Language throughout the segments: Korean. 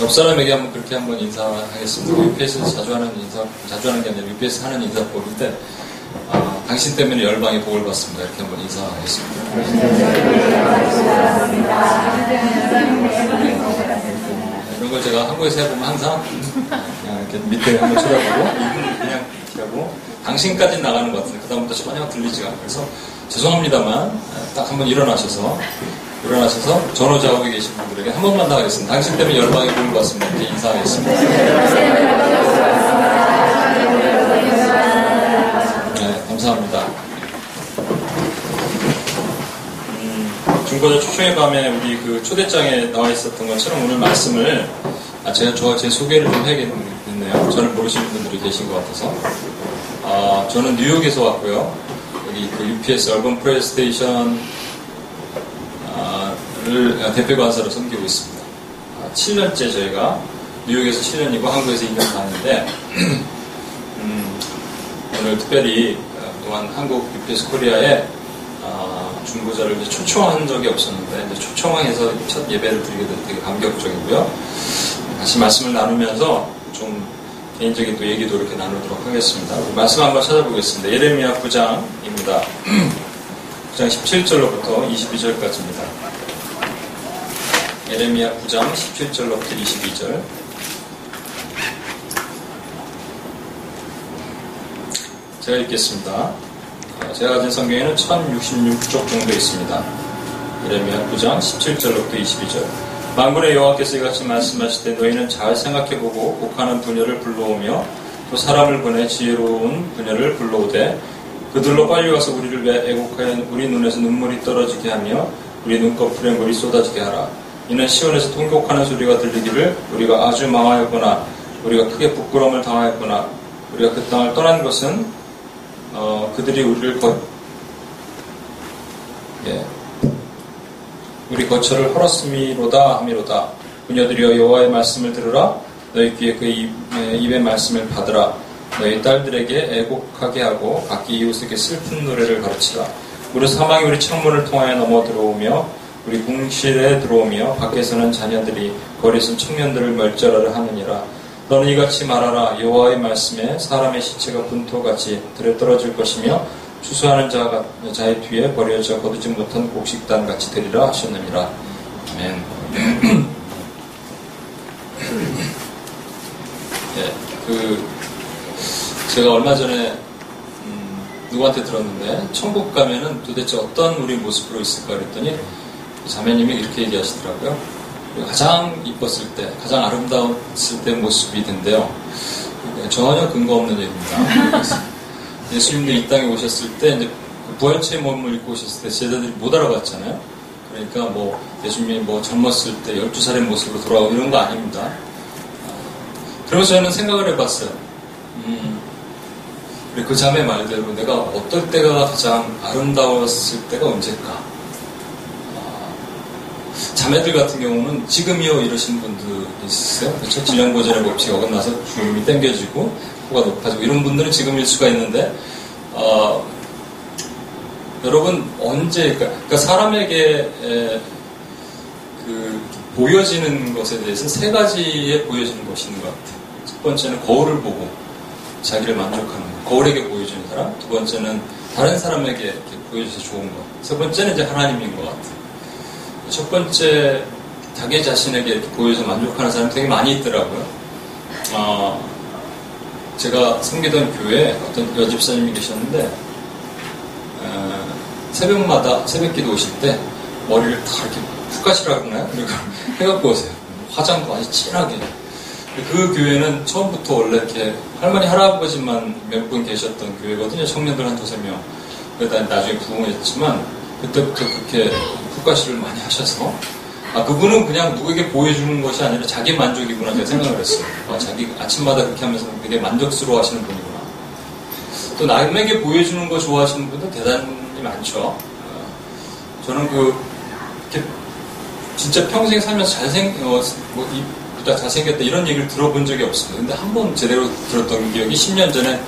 옆 사람에게 한번 그렇게 한번 인사하겠습니다. UPS 자주 하는 인사, 자주 하는 게 아니라 UPS 하는 인사법인데, 아, 당신 때문에 열방이 복을 받습니다. 이렇게 한번 인사하겠습니다. 이런 걸 제가 한국에서 해보면 항상 이렇게 밑에 한번 쳐다보고 그냥 이렇게 하고 당신까지 나가는 것 같은데 그다음부터 전혀 들리지가 않아요. 그래서 죄송합니다만 딱 한번 일어나셔서 일어나셔서 전호자국에 계신 분들에게 한 번만 더 하겠습니다. 당신 때문에 열방이 복을 받습니다. 이렇게 인사하겠습니다. 네, 감사합니다. 중고자 초청의 밤에 우리 그 초대장에 나와 있었던 것처럼 오늘 말씀을 아, 제가 저제 소개를 좀 해야겠네요. 저를 모르시는 분들이 계신 것 같아서. 아, 저는 뉴욕에서 왔고요. 여기 그 UPS 얼번 프레스테이션 을 대표 관사로 섬기고 있습니다. 아, 7년째 저희가 뉴욕에서 7년이고 한국에서 2년 다는데 음, 오늘 특별히 또한 한국 UPS 코리아에 중보자를 초청한 적이 없었는데 초청해서 첫 예배를 드리게 돼서 되게 감격적이고요. 다시 말씀을 나누면서 좀 개인적인 또 얘기도 이렇게 나누도록 하겠습니다. 말씀 한번 찾아보겠습니다. 예레미야 9장입니다. 9장 17절로부터 22절까지입니다. 예레미야 9장 17절로부터 22절. 제가 읽겠습니다. 제가 가진 성경에는 1066쪽 정도 있습니다. 예레미야 9장 17절부터 22절. 만군의 여호와께서 이같이 말씀하실 때 너희는 잘 생각해보고 곡하는 부녀를 불러오며 또 사람을 보내 지혜로운 부녀를 불러오되 그들로 빨리 와서 우리를 애곡하여 우리 눈에서 눈물이 떨어지게 하며 우리 눈꺼풀에 물이 쏟아지게 하라. 이는 시온에서 통곡하는 소리가 들리기를 우리가 아주 망하였거나 우리가 크게 부끄러움을 당하였거나 우리가 그 땅을 떠난 것은 어, 그들이 우리를 거, 예, 우리 거처를 헐었음이로다 함이로다. 그녀들이여 여호와의 말씀을 들으라. 너희 귀에 그 입, 예, 입의 말씀을 받으라. 너희 딸들에게 애곡하게 하고 각기 이웃에게 슬픈 노래를 가르치라. 우리 사망이 우리 창문을 통하여 넘어 들어오며 우리 궁실에 들어오며 밖에서는 자녀들이 거리선 청년들을 멸절하려 하느니라. 너는 이같이 말하라 여호와의 말씀에 사람의 시체가 분토같이 들에 떨어질 것이며 추수하는 자가 자의 뒤에 버려져 거두지 못한 곡식단 같이 되리라 하셨느니라. 아멘. 예, 그 제가 얼마 전에 음, 누구한테 들었는데 천국 가면은 도대체 어떤 우리 모습으로 있을까 그랬더니 자매님이 이렇게 얘기하시더라고요. 가장 이뻤을 때, 가장 아름다웠을 때 모습이 된대요. 전혀 근거 없는 얘기입니다. 예수님도 이 땅에 오셨을 때, 이제 부활체의 몸을 입고 오셨을 때 제자들이 못 알아봤잖아요. 그러니까 뭐 예수님이 뭐 젊었을 때 12살의 모습으로 돌아오고 이런 거 아닙니다. 그래서 저는 생각을 해봤어요. 음, 그 자매 말대로 내가 어떨 때가 가장 아름다웠을 때가 언제일까? 자매들 같은 경우는 지금이요 이러신 분들 있으세요? 그렇죠? 질량보전의 법칙이 어긋나서 주름이 땡겨지고 코가 높아지고 이런 분들은 지금일 수가 있는데 어, 여러분 언제 그러니까, 그러니까 사람에게 에, 그 보여지는 것에 대해서 세 가지에 보여지는 것이 있는 것 같아요. 첫 번째는 거울을 보고 자기를 만족하는 것. 거울에게 보여주는 사람. 두 번째는 다른 사람에게 보여줘서 좋은 것. 세 번째는 이제 하나님인 것 같아요. 첫 번째 자기 자신에게 보여서 만족하는 사람이 되게 많이 있더라고요. 어, 제가 섬기던 교회에 어떤 여집사님이 계셨는데 어, 새벽마다 새벽기도 오실 때 머리를 다 이렇게 푹 가시라고 하나요? 그리고 해갖고 오세요. 화장도 아주 진하게. 그 교회는 처음부터 원래 이렇게 할머니 할아버지만 몇 분 계셨던 교회거든요. 청년들 한 두세 명. 그러다 나중에 부흥했지만 그때부터 그렇게 국가시를 많이 하셔서 아 그분은 그냥 누구에게 보여주는 것이 아니라 자기 만족이구나 제가 생각을 했어요. 아, 자기 아침마다 그렇게 하면서 되게 만족스러워 하시는 분이구나. 또 남에게 보여주는 거 좋아하시는 분도 대단히 많죠. 어, 저는 그 이렇게 진짜 평생 살면서 잘생 어, 뭐 이쁘다 잘생겼다 이런 얘기를 들어본 적이 없습니다. 근데 한 번 제대로 들었던 기억이 10년 전에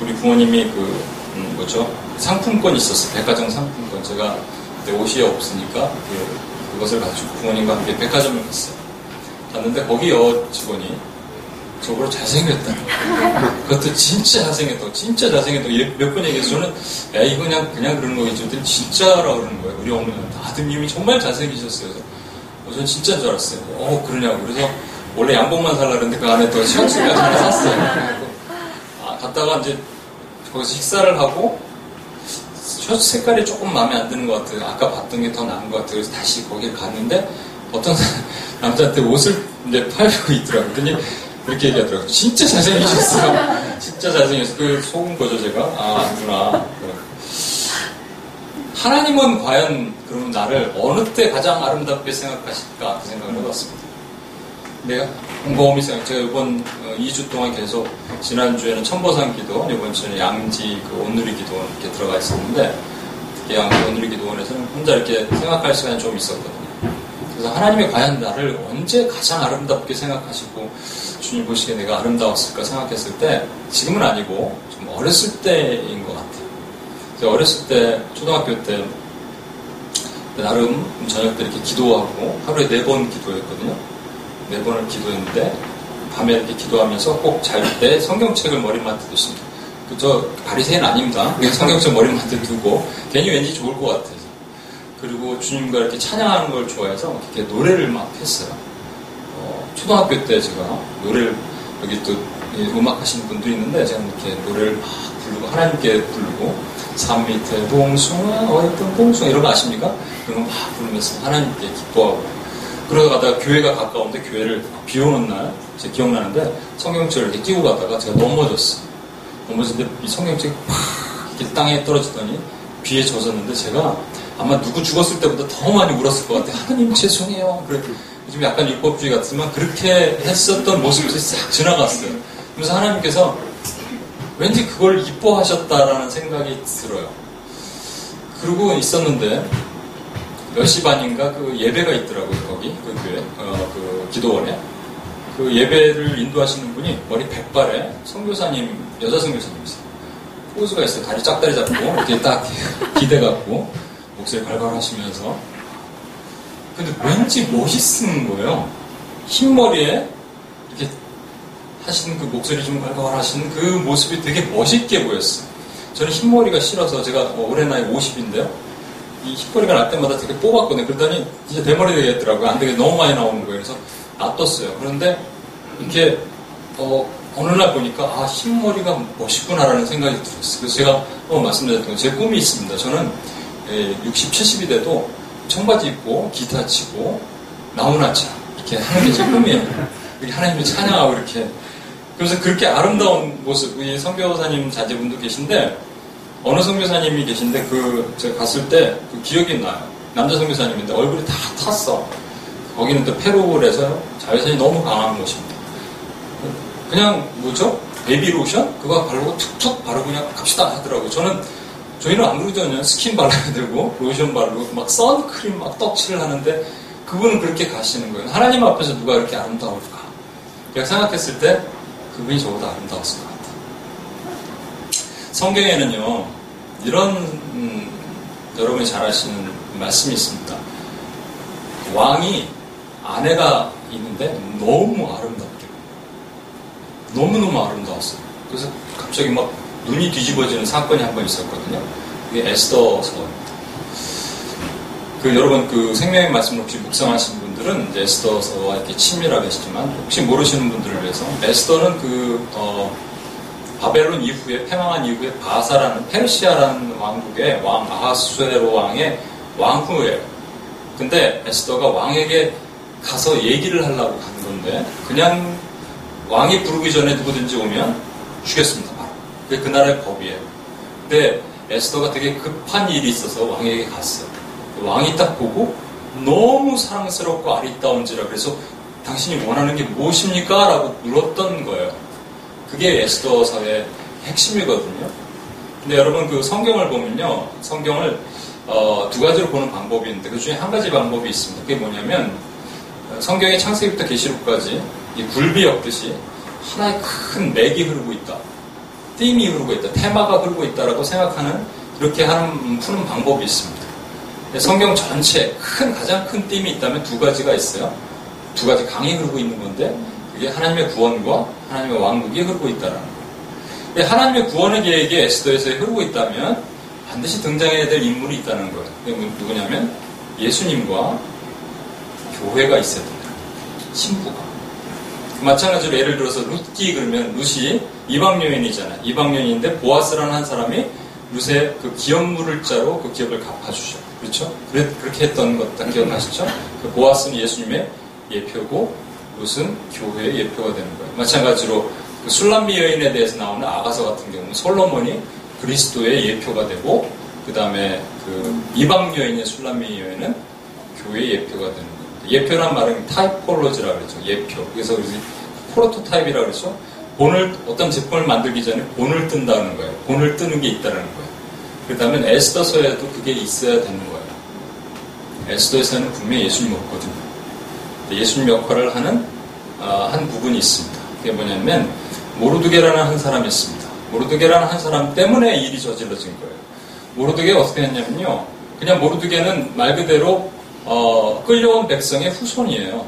우리 부모님이 그 음, 뭐죠 상품권 있었어요. 백화점 상품 권 제가 그때 옷이 없으니까 그, 것을 가지고 부모님과 함께 백화점을 갔어요. 갔는데 거기 여 직원이 저보고 잘생겼다. 그것도 진짜 잘생겼다. 진짜 잘생겼다. 몇 번 얘기해서 저는 야 이거 그냥 그냥 그러는 거겠지. 그랬더니 진짜라고 그러는 거예요. 우리 어머니한테 아드님이 정말 잘생기셨어요. 그래서 어, 전 진짜인 줄 알았어요. 어 그러냐고. 그래서 원래 양복만 살라 그랬는데 그 안에 또 시원스까지 하나 샀어요. 아, 갔다가 이제 거기서 식사를 하고 셔츠 색깔이 조금 마음에 안 드는 것 같아요. 아까 봤던 게 더 나은 것 같아요. 그래서 다시 거기를 갔는데 어떤 남자한테 옷을 이제 팔고 있더라고요. 그랬더니 그렇게 얘기하더라고요. 진짜 잘생기셨어요. 진짜 잘생겼어요. 그 속은 거죠, 제가. 아, 아니구나. 하나님은 과연 그러면 나를 어느 때 가장 아름답게 생각하실까 그 생각을 해봤습니다. 내가 곰곰이 생각, 제가 이번 2주 어, 동안 계속 지난주에는 천보산 기도, 이번 주에는 양지 그 오늘의 기도원 이렇게 들어가 있었는데 특히 양지 오늘의 기도원에서는 혼자 이렇게 생각할 시간이 좀 있었거든요. 그래서 하나님이 과연 나를 언제 가장 아름답게 생각하시고 주님 보시기에 내가 아름다웠을까 생각했을 때 지금은 아니고 좀 어렸을 때인 것 같아요. 제가 어렸을 때 초등학교 때 나름 저녁 때 이렇게 기도하고 하루에 네 번 기도했거든요. 네 번을 기도했는데 밤에 이렇게 기도하면서 꼭 잘 때 성경책을 머리맡에 두습니다. 그저 바리새인 아닙니다. 성경책 머리맡에 두고 괜히 왠지 좋을 것 같아서. 그리고 주님과 이렇게 찬양하는 걸 좋아해서 이렇게 노래를 막 했어요. 초등학교 때 제가 노래를 여기 또 음악 하시는 분들이 있는데 제가 이렇게 노래를 막 부르고 하나님께 부르고 산 밑에 봉숭아 어했던 봉숭아 이런 거 아십니까? 그런 거 막 부르면서 하나님께 기뻐하고 그러다가 교회가 가까운데 교회를 비 오는 날제 기억나는데 성경책을 이렇게 끼고 가다가 제가 넘어졌어 넘어졌는데 이 성경책이 팍 땅에 떨어지더니 비에 젖었는데 제가 아마 누구 죽었을 때보다 더 많이 울었을 것 같아요. 하나님 죄송해요. 그래 좀 약간 율법주의 같지만 그렇게 했었던 모습이 싹 지나갔어요. 그래서 하나님께서 왠지 그걸 이뻐하셨다라는 생각이 들어요. 그러고 있었는데 몇 시 반인가 그 예배가 있더라고요 거기 그 교회 어, 그 기도원에 그 예배를 인도하시는 분이 머리 백발에 선교사님 여자 선교사님이세요. 포즈가 있어요. 다리 짝다리 잡고 이렇게 딱 기대 갖고 목소리 발발 하시면서 근데 왠지 멋있는 거예요. 흰머리에 이렇게 하시는 그 목소리 좀 갈갈 하시는 그 모습이 되게 멋있게 보였어요. 저는 흰머리가 싫어서 제가 뭐 올해 나이 50인데요. 이 흰머리가 날 때마다 되게 뽑았거든요. 그러더니 이제 대머리 되겠더라고요. 안 되게 너무 많이 나오는 거예요. 그래서 놔뒀어요. 그런데 이렇게 어, 어느 날 보니까 아 흰머리가 멋있구나라는 생각이 들었어요. 그래서 제가 어, 말씀드렸던 제 꿈이 있습니다. 저는 60, 70이 돼도 청바지 입고 기타 치고 나무나차 이렇게 하는 게 제 꿈이에요. 이렇게 하나님을 찬양하고 이렇게 그래서 그렇게 아름다운 모습 이 선교사님 자제분도 계신데 어느 선교사님이 계신데 그 제가 갔을 때 그 기억이 나요. 남자 선교사님인데 얼굴이 다 탔어. 거기는 또 페루에서 자외선이 너무 강한 곳입니다. 그냥 뭐죠? 베비 로션 그거 바르고 툭툭 바르고 그냥 갑시다 하더라고요. 저는 저희는 안 그러잖아요. 스킨 발라야 되고, 로션 바르고, 막 선크림 막 떡칠을 하는데, 그분은 그렇게 가시는 거예요. 하나님 앞에서 누가 이렇게 아름다울까? 제가 생각했을 때, 그분이 저보다 아름다웠을 것 같아요. 성경에는요, 이런, 음, 여러분이 잘 아시는 말씀이 있습니다. 왕이 아내가 있는데 너무 아름답게. 너무너무 아름다웠어요. 그래서 갑자기 막 눈이 뒤집어지는 사건이 한 번 있었거든요. 그게 에스더 서입니다. 그 여러분 그 생명의 말씀 혹시 묵상하신 분들은 에스더서와 이렇게 친밀하게 하시지만 혹시 모르시는 분들을 위해서 에스더는 그 어, 바벨론 이후에 패망한 이후에 바사라는 페르시아라는 왕국의 왕 아하수에로 왕의 왕후예요. 근데 에스더가 왕에게 가서 얘기를 하려고 가는 건데 그냥 왕이 부르기 전에 누구든지 오면 죽였습니다. 그게 그 나라의 법이에요. 근데 에스더가 되게 급한 일이 있어서 왕에게 갔어요. 왕이 딱 보고 너무 사랑스럽고 아리따운지라 그래서 당신이 원하는 게 무엇입니까? 라고 물었던 거예요. 그게 에스더서의 핵심이거든요. 근데 여러분 그 성경을 보면요. 성경을 어, 두 가지로 보는 방법이 있는데 그 중에 한 가지 방법이 있습니다. 그게 뭐냐면 성경의 창세기부터 계시록까지 이 굴비 엮듯이 하나의 큰 맥이 흐르고 있다. 띠임이 흐르고 있다, 테마가 흐르고 있다라고 생각하는 이렇게 하는 푸는 방법이 있습니다. 성경 전체 큰 가장 큰 띠임이 있다면 두 가지가 있어요. 두 가지 강이 흐르고 있는 건데 그게 하나님의 구원과 하나님의 왕국이 흐르고 있다는 거예요. 하나님의 구원의 계획이 에스더에서 흐르고 있다면 반드시 등장해야 될 인물이 있다는 거예요. 누구냐면 예수님과 교회가 있어야 된다. 신부가. 마찬가지로 예를 들어서 룻기 그러면 룻이 이방 여인이잖아요. 이방 여인인데 보아스라는 한 사람이 룻의 그 기업 물을 자로 그 기업을 갚아주죠. 그렇죠? 그렇게 했던 것 기억나시죠? 그 보아스는 예수님의 예표고 룻은 교회의 예표가 되는 거예요. 마찬가지로 그 술람미 여인에 대해서 나오는 아가서 같은 경우는 솔로몬이 그리스도의 예표가 되고 그 다음에 그 이방 여인의 술람미 여인은 교회의 예표가 되는 거예요. 예표란 말은 타이폴로지라고 그러죠. 예표. 그래서 프로토타입이라고 그러죠. 본을 어떤 제품을 만들기 전에 본을 뜬다는 거예요. 본을 뜨는 게 있다는 거예요. 그렇다면 에스더서에도 그게 있어야 되는 거예요. 에스더에서는 분명히 예수님 없거든요. 예수님 역할을 하는 어, 한 부분이 있습니다. 그게 뭐냐면 모르드게라는 한 사람이 있습니다. 모르드게라는 한 사람 때문에 일이 저질러진 거예요. 모르드게가 어떻게 했냐면요. 그냥 모르드게는 말 그대로 어, 끌려온 백성의 후손이에요.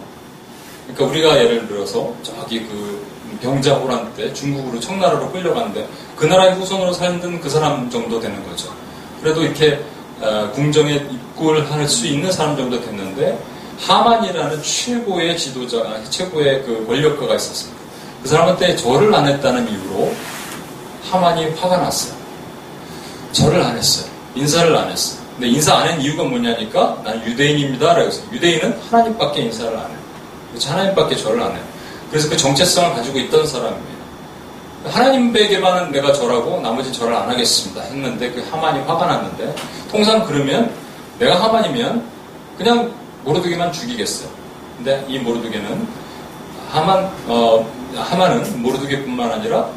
그러니까 우리가 예를 들어서 저기 그 병자호란 때 중국으로 청나라로 끌려갔는데 그 나라의 후손으로 살던 그 사람 정도 되는 거죠. 그래도 이렇게 어, 궁정에 입국을 할수 있는 사람 정도 됐는데 하만이라는 최고의 지도자, 아, 최고의 그 권력가가 있었습니다. 그 사람한테 절을 안 했다는 이유로 하만이 화가 났어요. 절을 안 했어요. 인사를 안 했어요. 근데 인사 안 한 이유가 뭐냐니까 난 유대인입니다. 라고 해서 유대인은 하나님밖에 인사를 안 해요. 하나님밖에 절을 안 해요. 그래서 그 정체성을 가지고 있던 사람이에요. 하나님에게만은 내가 절하고 나머지 절을 안 하겠습니다. 했는데 그 하만이 화가 났는데 통상 그러면 내가 하만이면 그냥 모르드게만 죽이겠어요. 근데 이 모르드게는 하만 어, 하만은 모르드게뿐만 아니라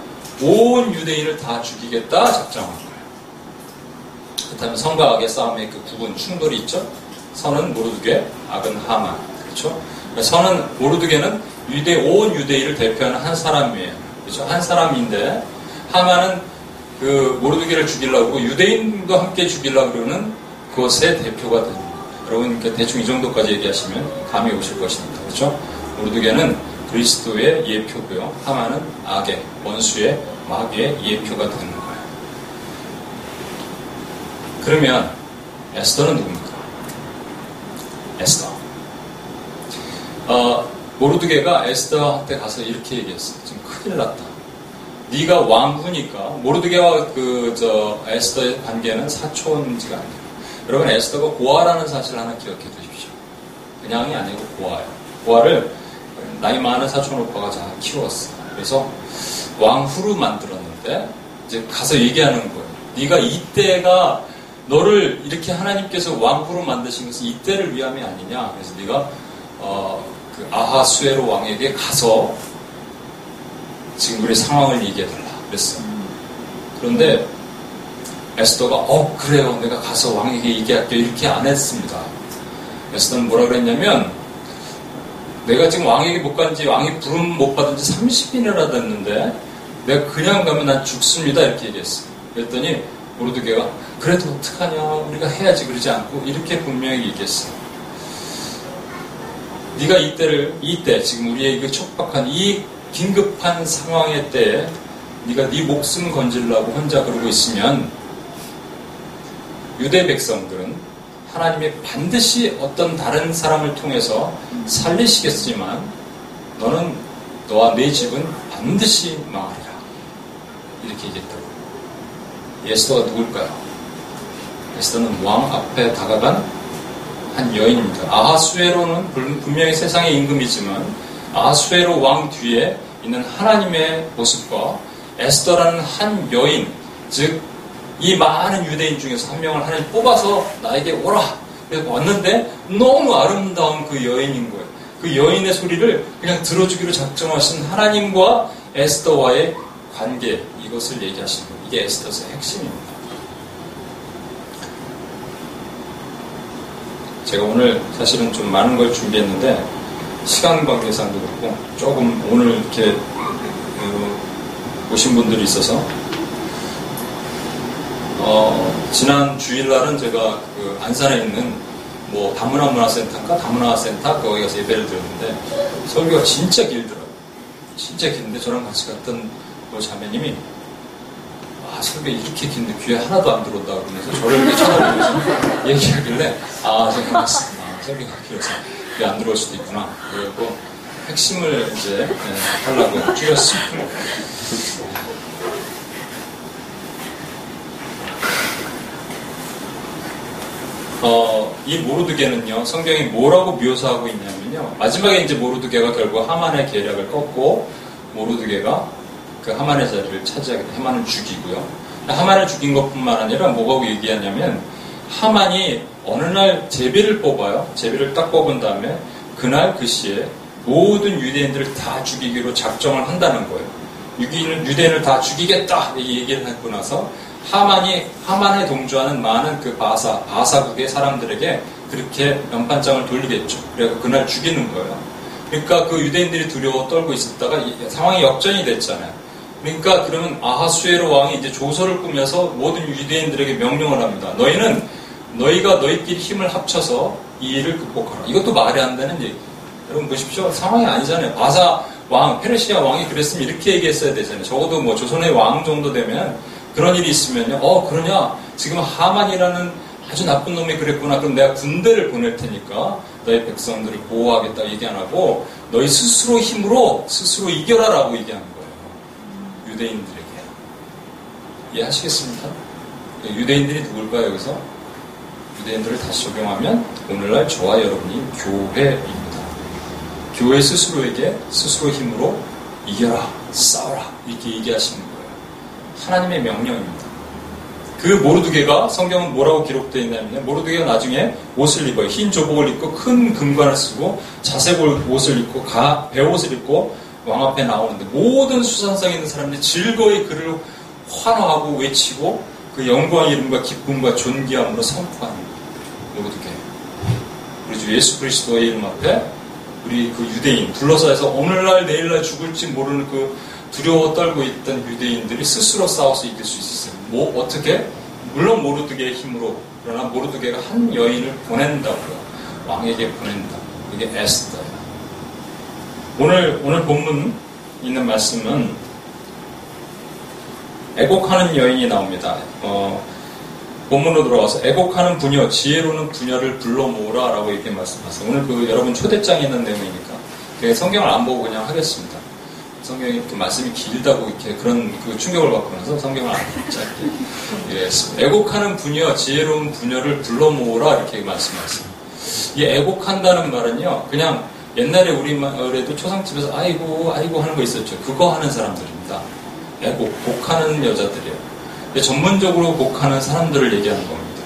온 유대인을 다 죽이겠다 작정한 거예요. 그렇다면 성과 악의 싸움의 그 구분 충돌이 있죠. 선은 모르드게, 악은 하만. 그렇죠? 선은 모르드게는 유대 온 유대인을 대표하는 한 사람이에요. 그렇죠? 한 사람인데 하만은 그 모르드게를 죽이려고 유대인도 함께 죽이려고 그러는 그것의 대표가 됩니다. 여러분 대충 이 정도까지 얘기하시면 감이 오실 것입니다. 그렇죠? 모르드게는 그리스도의 예표고요. 하만은 악의 원수의 마귀의 예표가 되는 거예요. 그러면 에스더는 누굽니까? 에스더. 어, 모르드게가 에스더한테 가서 이렇게 얘기했어요. 지금 큰일 났다. 네가 왕후니까 모르드게와 그 저 에스더의 관계는 사촌지가 아니에요. 여러분 에스더가 고아라는 사실을 하나 기억해 두십시오. 그냥이 아니고 고아예요. 고아를 나이 많은 사촌 오빠가 잘 키웠어. 그래서 왕후로 만들었는데 이제 가서 얘기하는 거예요. 네가 이때가 너를 이렇게 하나님께서 왕후로 만드신 것은 이때를 위함이 아니냐. 그래서 네가 어, 그 아하수에로 왕에게 가서 지금 우리 상황을 얘기해달라 그랬어. 그런데 에스더가 어 그래요 내가 가서 왕에게 얘기할게 이렇게 안 했습니다. 에스더는 뭐라 그랬냐면 내가 지금 왕에게 못 간지 왕이 부름 못 받은 지 30일이나 됐는데 내가 그냥 가면 난 죽습니다 이렇게 얘기했어. 그랬더니 모르드게가 그래도 어떡하냐 우리가 해야지 그러지 않고 이렇게 분명히 얘기했어. 네가 이때를 이때 지금 우리에게 촉박한 이 긴급한 상황의 때에 네가 네 목숨 건질라고 혼자 그러고 있으면 유대 백성들은 하나님이 반드시 어떤 다른 사람을 통해서 살리시겠지만 너는 너와 네 집은 반드시 망하리라 이렇게 얘기했다고 에스더가 누굴까요? 에스더는 왕 앞에 다가간 한 여인입니다. 아하수에로는 분명히 세상의 임금이지만 아하수에로 왕 뒤에 있는 하나님의 모습과 에스더라는 한 여인, 즉 이 많은 유대인 중에서 한 명을 하나님 뽑아서 나에게 오라. 그래서 왔는데 너무 아름다운 그 여인인 거예요. 그 여인의 소리를 그냥 들어주기로 작정하신 하나님과 에스더와의 관계 이것을 얘기하시는 거예요. 이게 에스더의 핵심입니다. 제가 오늘 사실은 좀 많은 걸 준비했는데 시간 관계상도 그렇고 조금 오늘 이렇게 그 오신 분들이 있어서 어, 지난 주일날은 제가 그 안산에 있는 뭐 다문화 문화센터인가 다문화 센터 거기 가서 예배를 드렸는데 설교가 진짜 길더라고요. 진짜 긴데 저랑 같이 갔던 그 자매님이 아 설교 이렇게 긴데 귀에 하나도 안 들어온다 그러면서 저를 이렇게 쳐다보면서 얘기하길래 아 제가 아, 설교가 길어서 귀에 안 들어올 수도 있구나 그리고 핵심을 이제 네, 하려고 줄였습니다. 어, 이 모르드게는요, 성경이 뭐라고 묘사하고 있냐면요, 마지막에 이제 모르드게가 결국 하만의 계략을 꺾고, 모르드게가 그 하만의 자리를 차지하게 돼, 하만을 죽이고요. 하만을 죽인 것 뿐만 아니라 뭐라고 얘기하냐면, 하만이 어느 날 제비를 뽑아요. 제비를 딱 뽑은 다음에, 그날 그 시에 모든 유대인들을 다 죽이기로 작정을 한다는 거예요. 유대인을 다 죽이겠다! 이 얘기를 하고 나서, 하만이 하만에 동조하는 많은 그 바사 바사국의 사람들에게 그렇게 연판장을 돌리겠죠. 그래서 그날 죽이는 거예요. 그러니까 그 유대인들이 두려워 떨고 있었다가 상황이 역전이 됐잖아요. 그러니까 그러면 아하수에로 왕이 이제 조서를 꾸며서 모든 유대인들에게 명령을 합니다. 너희는 너희가 너희끼리 힘을 합쳐서 이 일을 극복하라. 이것도 말이 안 되는 얘기. 여러분 보십시오. 상황이 아니잖아요. 바사 왕, 페르시아 왕이 그랬으면 이렇게 얘기했어야 되잖아요. 적어도 뭐 조선의 왕 정도 되면 그런 일이 있으면요. 어, 그러냐? 지금 하만이라는 아주 나쁜 놈이 그랬구나. 그럼 내가 군대를 보낼 테니까 너희 백성들을 보호하겠다 얘기 안 하고 너희 스스로 힘으로 스스로 이겨라라고 얘기하는 거예요. 유대인들에게. 이해하시겠습니까? 유대인들이 누굴까요, 여기서? 유대인들을 다시 적용하면 오늘날 저와 여러분이 교회입니다. 교회 스스로에게 스스로 힘으로 이겨라, 싸워라 이렇게 얘기하시는 거예요. 하나님의 명령입니다. 그 모르드게가 성경은 뭐라고 기록되어 있냐면 모르드게가 나중에 옷을 입어요. 흰 조복을 입고 큰 금관을 쓰고 자색 옷을 입고 가, 배옷을 입고 왕 앞에 나오는데 모든 수산성 있는 사람들이 즐거이 그를 환호하고 외치고 그 영광의 이름과 기쁨과 존귀함으로 선포합니다. 모르드게. 우리 주 예수 그리스도의 이름 앞에 우리 그 유대인 불러서 해서 오늘날 내일날 죽을지 모르는 그 두려워 떨고 있던 유대인들이 스스로 싸워서 이길 수 있었어요. 뭐 어떻게? 물론 모르드게의 힘으로 그러나 모르드게가 한 여인을 보낸다고요. 왕에게 보낸다. 그게 에스더예요. 오늘 오늘 본문 있는 말씀은 애곡하는 여인이 나옵니다. 어, 본문으로 들어와서 애곡하는 부녀, 지혜로는 부녀를 불러 모으라라고 이렇게 말씀하세요. 오늘 그 여러분 초대장에 있는 내용이니까 성경을 안 보고 그냥 하겠습니다. 성경이 그 말씀이 길다고 이렇게 그런 그 충격을 받고 나서 성경을 안 짧게 예, 애곡하는 부녀, 지혜로운 부녀를 불러 모으라 이렇게 말씀하세요. 이 애곡한다는 말은요, 그냥 옛날에 우리 말에도 초상집에서 아이고 아이고 하는 거 있었죠. 그거 하는 사람들입니다. 애곡, 곡하는 여자들이에요. 전문적으로 곡하는 사람들을 얘기하는 겁니다.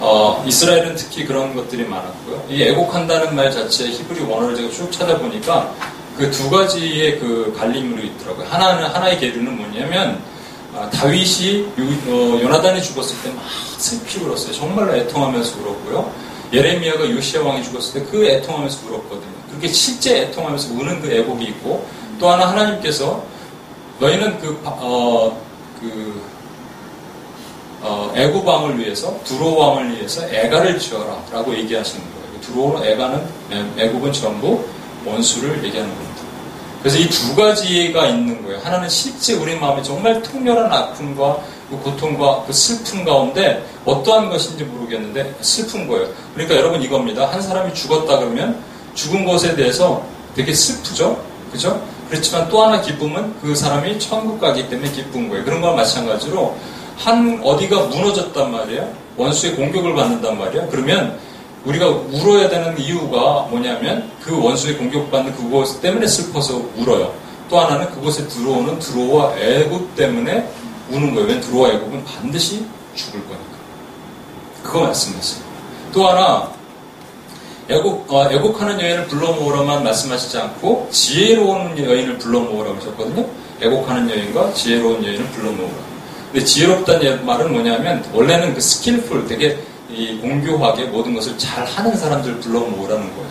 어, 이스라엘은 특히 그런 것들이 많았고요. 이 애곡한다는 말 자체 히브리 원어를 제가 쭉 찾아보니까 그 두 가지의 그 갈림으로 있더라고요. 하나는 하나의 계류는 뭐냐면 아, 다윗이 요, 어, 요나단이 죽었을 때 막 슬피 울었어요. 정말로 애통하면서 울었고요. 예레미야가 요시아 왕이 죽었을 때 그 애통하면서 울었거든요. 그렇게 실제 애통하면서 우는 그 애곡이 있고 또 하나 하나님께서 너희는 그, 어, 그, 어, 애굽 왕을 위해서 두로 왕을 위해서 애가를 지어라 라고 얘기하시는 거예요. 두로 애가는 애굽은 전부 원수를 얘기하는 겁니다. 그래서 이 두 가지가 있는 거예요. 하나는 실제 우리 마음에 정말 통렬한 아픔과 그 고통과 그 슬픔 가운데 어떠한 것인지 모르겠는데 슬픈 거예요. 그러니까 여러분 이겁니다. 한 사람이 죽었다 그러면 죽은 것에 대해서 되게 슬프죠? 그죠? 그렇지만 또 하나 기쁨은 그 사람이 천국 가기 때문에 기쁜 거예요. 그런 거와 마찬가지로 한 어디가 무너졌단 말이에요. 원수의 공격을 받는단 말이에요. 그러면 우리가 울어야 되는 이유가 뭐냐면 그 원수의 공격받는 그것 때문에 슬퍼서 울어요. 또 하나는 그곳에 들어오는 드로와 애굽 때문에 우는 거예요. 왜 드로와 애굽은 반드시 죽을 거니까. 그거 말씀했어요. 또 하나 애곡, 어, 애곡하는 여인을 불러 모으라만 말씀하시지 않고 지혜로운 여인을 불러 모으라고 하셨거든요. 애곡하는 여인과 지혜로운 여인을 불러 모으라. 근데 지혜롭다는 말은 뭐냐면 원래는 그 skillful 되게 이 공교하게 모든 것을 잘 하는 사람들 불러 모으라는 거예요.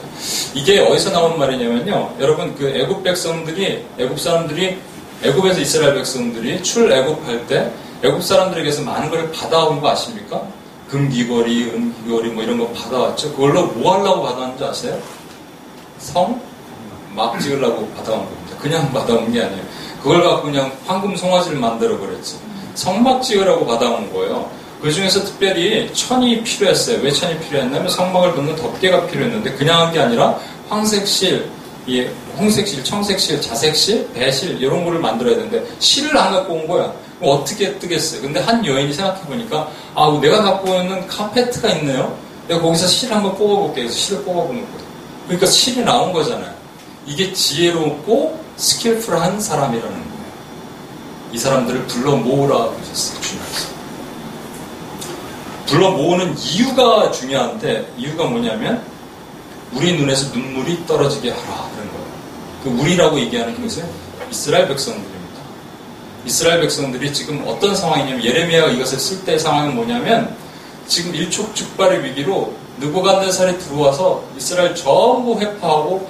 이게 어디서 나온 말이냐면요. 여러분 그 애굽 백성들이 애굽 사람들이 애굽에서 이스라엘 백성들이 출애굽할 때 애굽 사람들에게서 많은 걸 받아온 거 아십니까? 금귀걸이, 은귀걸이 뭐 이런 거 받아왔죠. 그걸로 뭐 하려고 받아왔는지 아세요? 성? 막 찍으려고 받아온 겁니다. 그냥 받아온 게 아니에요. 그걸 갖고 그냥 황금 송아지를 만들어 버렸지. 성막 찍으라고 받아온 거예요. 그 중에서 특별히 천이 필요했어요. 왜 천이 필요했냐면 성막을 긋는 덮개가 필요했는데 그냥 한 게 아니라 황색실, 예, 홍색실, 청색실, 자색실, 배실 이런 거를 만들어야 되는데 실을 안 갖고 온 거야. 어떻게 뜨겠어요? 근데 한 여인이 생각해 보니까 아 내가 갖고 있는 카페트가 있네요. 내가 거기서 실을 한번 뽑아볼게. 그래서 실을 뽑아보는 거예요. 그러니까 실이 나온 거잖아요. 이게 지혜롭고 스킬풀한 사람이라는 거예요. 이 사람들을 불러 모으라 그러셨어요. 주님께서. 불러 모으는 이유가 중요한데 이유가 뭐냐면 우리 눈에서 눈물이 떨어지게 하라 그런 거예요. 그 우리라고 얘기하는 것은 이스라엘 백성들입니다. 이스라엘 백성들이 지금 어떤 상황이냐면 예레미야가 이것을 쓸 때 상황은 뭐냐면 지금 일촉즉발의 위기로 느부갓네살이 들어와서 이스라엘 전부 회파하고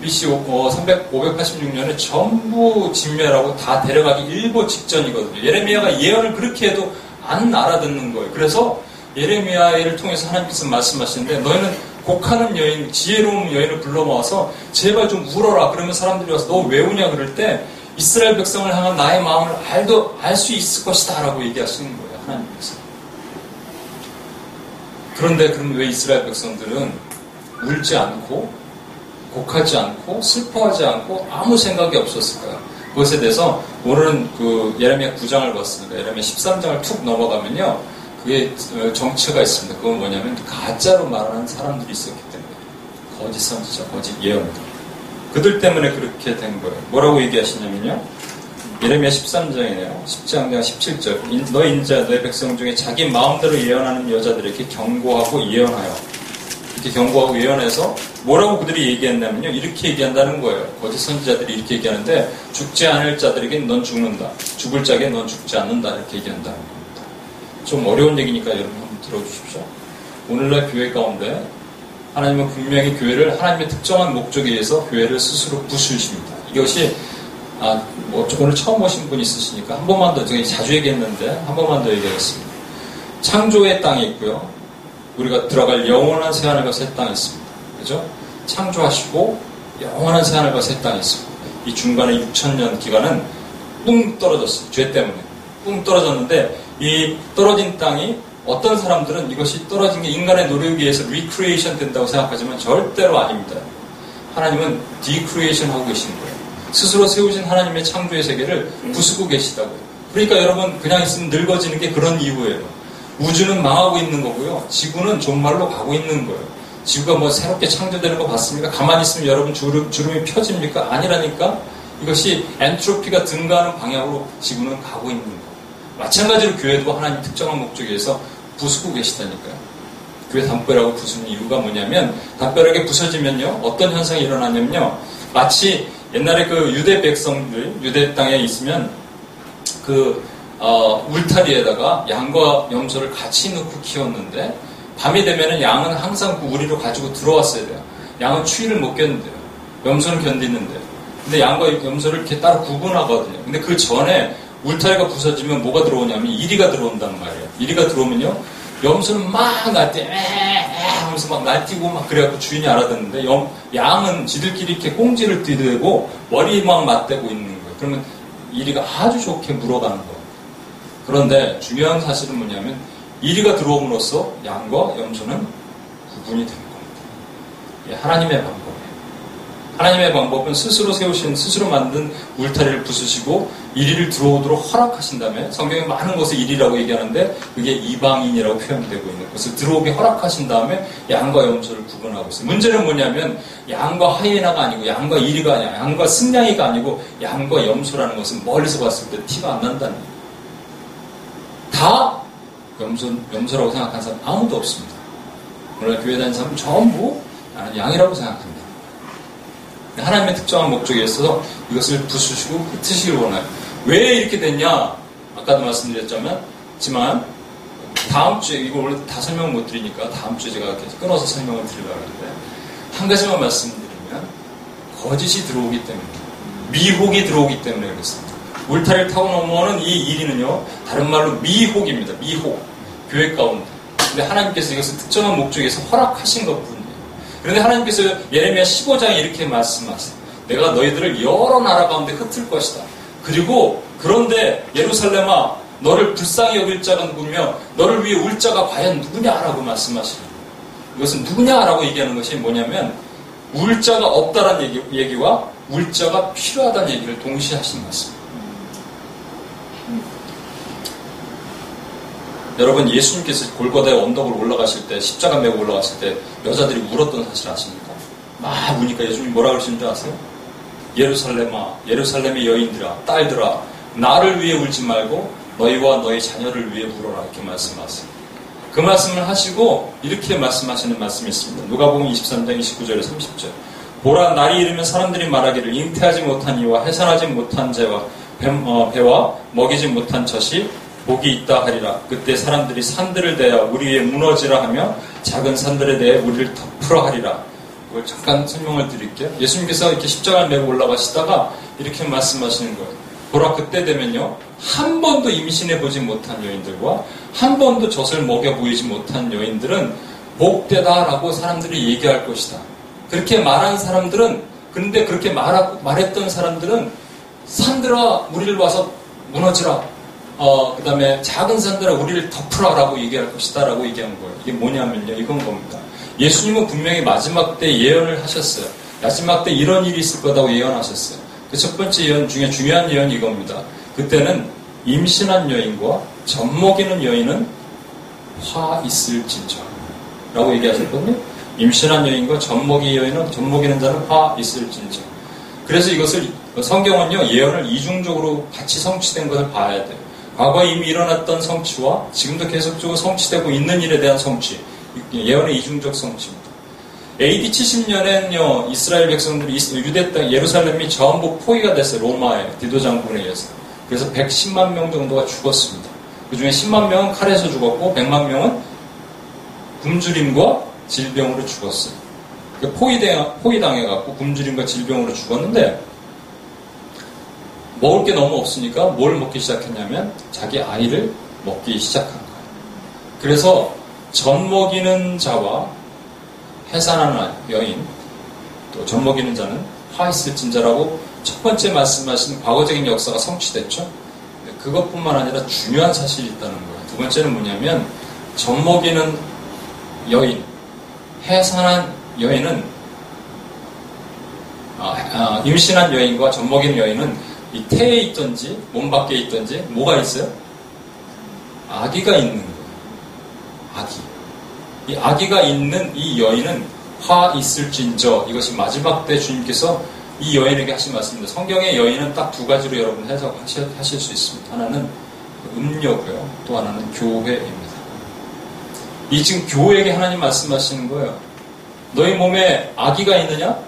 BC 300, 586년에 전부 진멸하고 다 데려가기 일보 직전이거든요. 예레미야가 예언을 그렇게 해도 안 알아듣는 거예요. 그래서 예레미야를 통해서 하나님께서 말씀하시는데 너희는 곡하는 여인, 지혜로운 여인을 불러 모아서 제발 좀 울어라. 그러면 사람들이 와서 너 왜 우냐 그럴 때 이스라엘 백성을 향한 나의 마음을 알도 알 수 있을 것이다라고 얘기하시는 거예요. 하나님께서. 그런데 그럼 왜 이스라엘 백성들은 울지 않고 곡하지 않고 슬퍼하지 않고 아무 생각이 없었을까요? 그것에 대해서 오늘은 그 예레미야 9장을 봤으니까 예레미야 13장을 툭 넘어가면요. 그게 정체가 있습니다. 그건 뭐냐면 가짜로 말하는 사람들이 있었기 때문에 거짓 선지자, 거짓 예언들. 그들 때문에 그렇게 된 거예요. 뭐라고 얘기하시냐면요. 예레미야 13장이네요. 10장 17절. 너 인자 너의 백성 중에 자기 마음대로 예언하는 여자들에게 경고하고 예언하여 이렇게 경고하고 예언해서 뭐라고 그들이 얘기했냐면요. 이렇게 얘기한다는 거예요. 거짓 선지자들이 이렇게 얘기하는데 죽지 않을 자들에게는 넌 죽는다. 죽을 자에게 넌 죽지 않는다. 이렇게 얘기한다는 겁니다. 좀 어려운 얘기니까 여러분 한번 들어주십시오. 오늘날 교회 가운데 하나님은 분명히 교회를 하나님의 특정한 목적에 의해서 교회를 스스로 부수십니다. 이것이 아, 뭐 오늘 처음 오신 분 있으시니까 한 번만 더, 제가 자주 얘기했는데 한 번만 더 얘기하겠습니다. 창조의 땅이 있고요. 우리가 들어갈 영원한 새하늘과 새 땅이 있습니다. 그죠? 창조하시고 영원한 새하늘과 새 땅이 있습니다. 이 중간에 6천년 기간은 뿡 떨어졌어요. 죄 때문에. 뿡 떨어졌는데 이 떨어진 땅이 어떤 사람들은 이것이 떨어진 게 인간의 노력에 의해서 re-creation 된다고 생각하지만 절대로 아닙니다. 하나님은 de-creation 하고 계시는 거예요. 스스로 세우신 하나님의 창조의 세계를 부수고 계시다고요. 그러니까 여러분 그냥 있으면 늙어지는 게 그런 이유예요. 우주는 망하고 있는 거고요. 지구는 종말로 가고 있는 거예요. 지구가 뭐 새롭게 창조되는 거 봤습니까? 가만히 있으면 여러분 주름, 주름이 펴집니까? 아니라니까? 이것이 엔트로피가 증가하는 방향으로 지구는 가고 있는 거예요. 마찬가지로 교회도 하나님 특정한 목적에 의해서 부수고 계시다니까요. 교회 담벼락을 부수는 이유가 뭐냐면 담벼락이 부서지면요 어떤 현상이 일어나냐면요 마치 옛날에 그 유대 백성들 유대 땅에 있으면 그 어, 울타리에다가 양과 염소를 같이 넣고 키웠는데 밤이 되면은 양은 항상 그 우리로 가지고 들어왔어야 돼요. 양은 추위를 못 견뎌요. 염소는 견디는데. 근데 양과 염소를 이렇게 따로 구분하거든요. 근데 그 전에 울타리가 부서지면 뭐가 들어오냐면 이리가 들어온단 말이에요. 이리가 들어오면요. 염소는 막 날뛰, 하면서 막 날뛰고 막 그래갖고 주인이 알아듣는데 염, 양은 지들끼리 이렇게 꽁지를 뒤대고 머리 막 맞대고 있는 거예요. 그러면 이리가 아주 좋게 물어가는 거예요. 그런데 중요한 사실은 뭐냐면 이리가 들어옴으로써 양과 염소는 구분이 되는 겁니다. 하나님의 방법. 하나님의 방법은 스스로 세우신, 스스로 만든 울타리를 부수시고 이리를 들어오도록 허락하신 다음에 성경에 많은 곳에 이리라고 얘기하는데 그게 이방인이라고 표현되고 있는 것을 들어오게 허락하신 다음에 양과 염소를 구분하고 있어요. 문제는 뭐냐면 양과 하이에나가 아니고 양과 이리가 아니야. 양과 승냥이가 아니고 양과 염소라는 것은 멀리서 봤을 때 티가 안 난다는 거예요. 다 염소, 염소라고 생각하는 사람 아무도 없습니다. 오늘 교회 다니는 사람은 전부 나는 양이라고 생각합니다. 하나님의 특정한 목적에 있어서 이것을 부수시고 흩으시길 원해요. 왜 이렇게 됐냐? 아까도 말씀드렸지만, 지만 다음 주에 이거 원래 다 설명 못 드리니까 다음 주에 제가 끊어서 설명을 드리려고 하는데 한 가지만 말씀드리면 거짓이 들어오기 때문에 미혹이 들어오기 때문에 그렇습니다. 울타리를 타고 넘어오는 이 일이는요 다른 말로 미혹입니다. 미혹 교회 가운데 근데 하나님께서 이것을 특정한 목적에서 허락하신 것뿐이에요. 그런데 하나님께서 예레미야 15장에 이렇게 말씀하세요. 내가 너희들을 여러 나라 가운데 흩을 것이다. 그리고 그런데 예루살렘아 너를 불쌍히 여길 자가 누구며 너를 위해 울 자가 과연 누구냐라고 말씀하시는 이것은 누구냐라고 얘기하는 것이 뭐냐면 울 자가 없다라는 얘기, 얘기와 울 자가 필요하다는 얘기를 동시에 하시는 것입니다. 여러분 예수님께서 골고다의 언덕을 올라가실 때 십자가 메고 올라가실 때 여자들이 울었던 사실 아십니까? 막 우니까 예수님이 뭐라 그러시는 줄 아세요? 예루살렘아 예루살렘의 여인들아 딸들아 나를 위해 울지 말고 너희와 너희 자녀를 위해 울어라 이렇게 말씀하세요. 그 말씀을 하시고 이렇게 말씀하시는 말씀이 있습니다. 누가복음 23장 29절에 30절. 보라 날이 이르면 사람들이 말하기를 잉태하지 못한 이와 해산하지 못한 재와 어, 배와 먹이지 못한 젖이 복이 있다 하리라. 그때 사람들이 산들을 대하 우리 위에 무너지라 하며 작은 산들에 대해 우리를 덮으라 하리라. 이걸 잠깐 설명을 드릴게요. 예수님께서 이렇게 십자가를 메고 올라가시다가 이렇게 말씀하시는 거예요. 보라 그때 되면요. 한 번도 임신해 보지 못한 여인들과 한 번도 젖을 먹여 보이지 못한 여인들은 복되다라고 사람들이 얘기할 것이다. 그렇게 말한 사람들은 그런데 그렇게 말하, 말했던 사람들은 산들아 우리를 와서 무너지라 어, 그 다음에 작은 산들아 우리를 덮으라라고 얘기할 것이다 라고 얘기한 거예요. 이게 뭐냐면요. 이건 겁니다. 예수님은 분명히 마지막 때 예언을 하셨어요. 마지막 때 이런 일이 있을 거다고 예언하셨어요. 그 첫 번째 예언 중에 중요한 예언이 이겁니다. 그때는 임신한 여인과 젖먹이는 여인은 화 있을 진저 라고 얘기하셨거든요. 임신한 여인과 젖먹이 여인은 젖먹이는 자는 화 있을 진저. 그래서 이것을 성경은요 예언을 이중적으로 같이 성취된 것을 봐야 돼요. 과거에 이미 일어났던 성취와 지금도 계속적으로 성취되고 있는 일에 대한 성취, 예언의 이중적 성취입니다. AD 70년에는요 이스라엘 백성들이 유대 땅 예루살렘이 전부 포위가 됐어요 로마의 디도 장군에 의해서. 그래서 110만 명 정도가 죽었습니다. 그 중에 10만 명은 칼에서 죽었고 100만 명은 굶주림과 질병으로 죽었어요. 그 포위당해갖고 굶주림과 질병으로 죽었는데 먹을 게 너무 없으니까 뭘 먹기 시작했냐면 자기 아이를 먹기 시작한 거예요. 그래서 젖 먹이는 자와 해산하는 여인, 또젖 먹이는 자는 화 있을 진자라고 첫 번째 말씀하신 과거적인 역사가 성취됐죠. 그것뿐만 아니라 중요한 사실이 있다는 거예요. 두 번째는 뭐냐면 젖 먹이는 여인, 해산한 여인은 아, 아, 임신한 여인과 젖 먹이는 여인은 이 태에 있던지 몸 밖에 있던지 뭐가 있어요? 아기가 있는 거예요. 아기. 이 아기가 있는 이 여인은 화 있을진저 이것이 마지막 때 주님께서 이 여인에게 하신 말씀입니다. 성경의 여인은 딱 두 가지로 여러분 해석하실 수 있습니다. 하나는 음녀고요. 또 하나는 교회입니다. 이 지금 교회에게 하나님 말씀하시는 거예요. 너희 몸에 아기가 있느냐?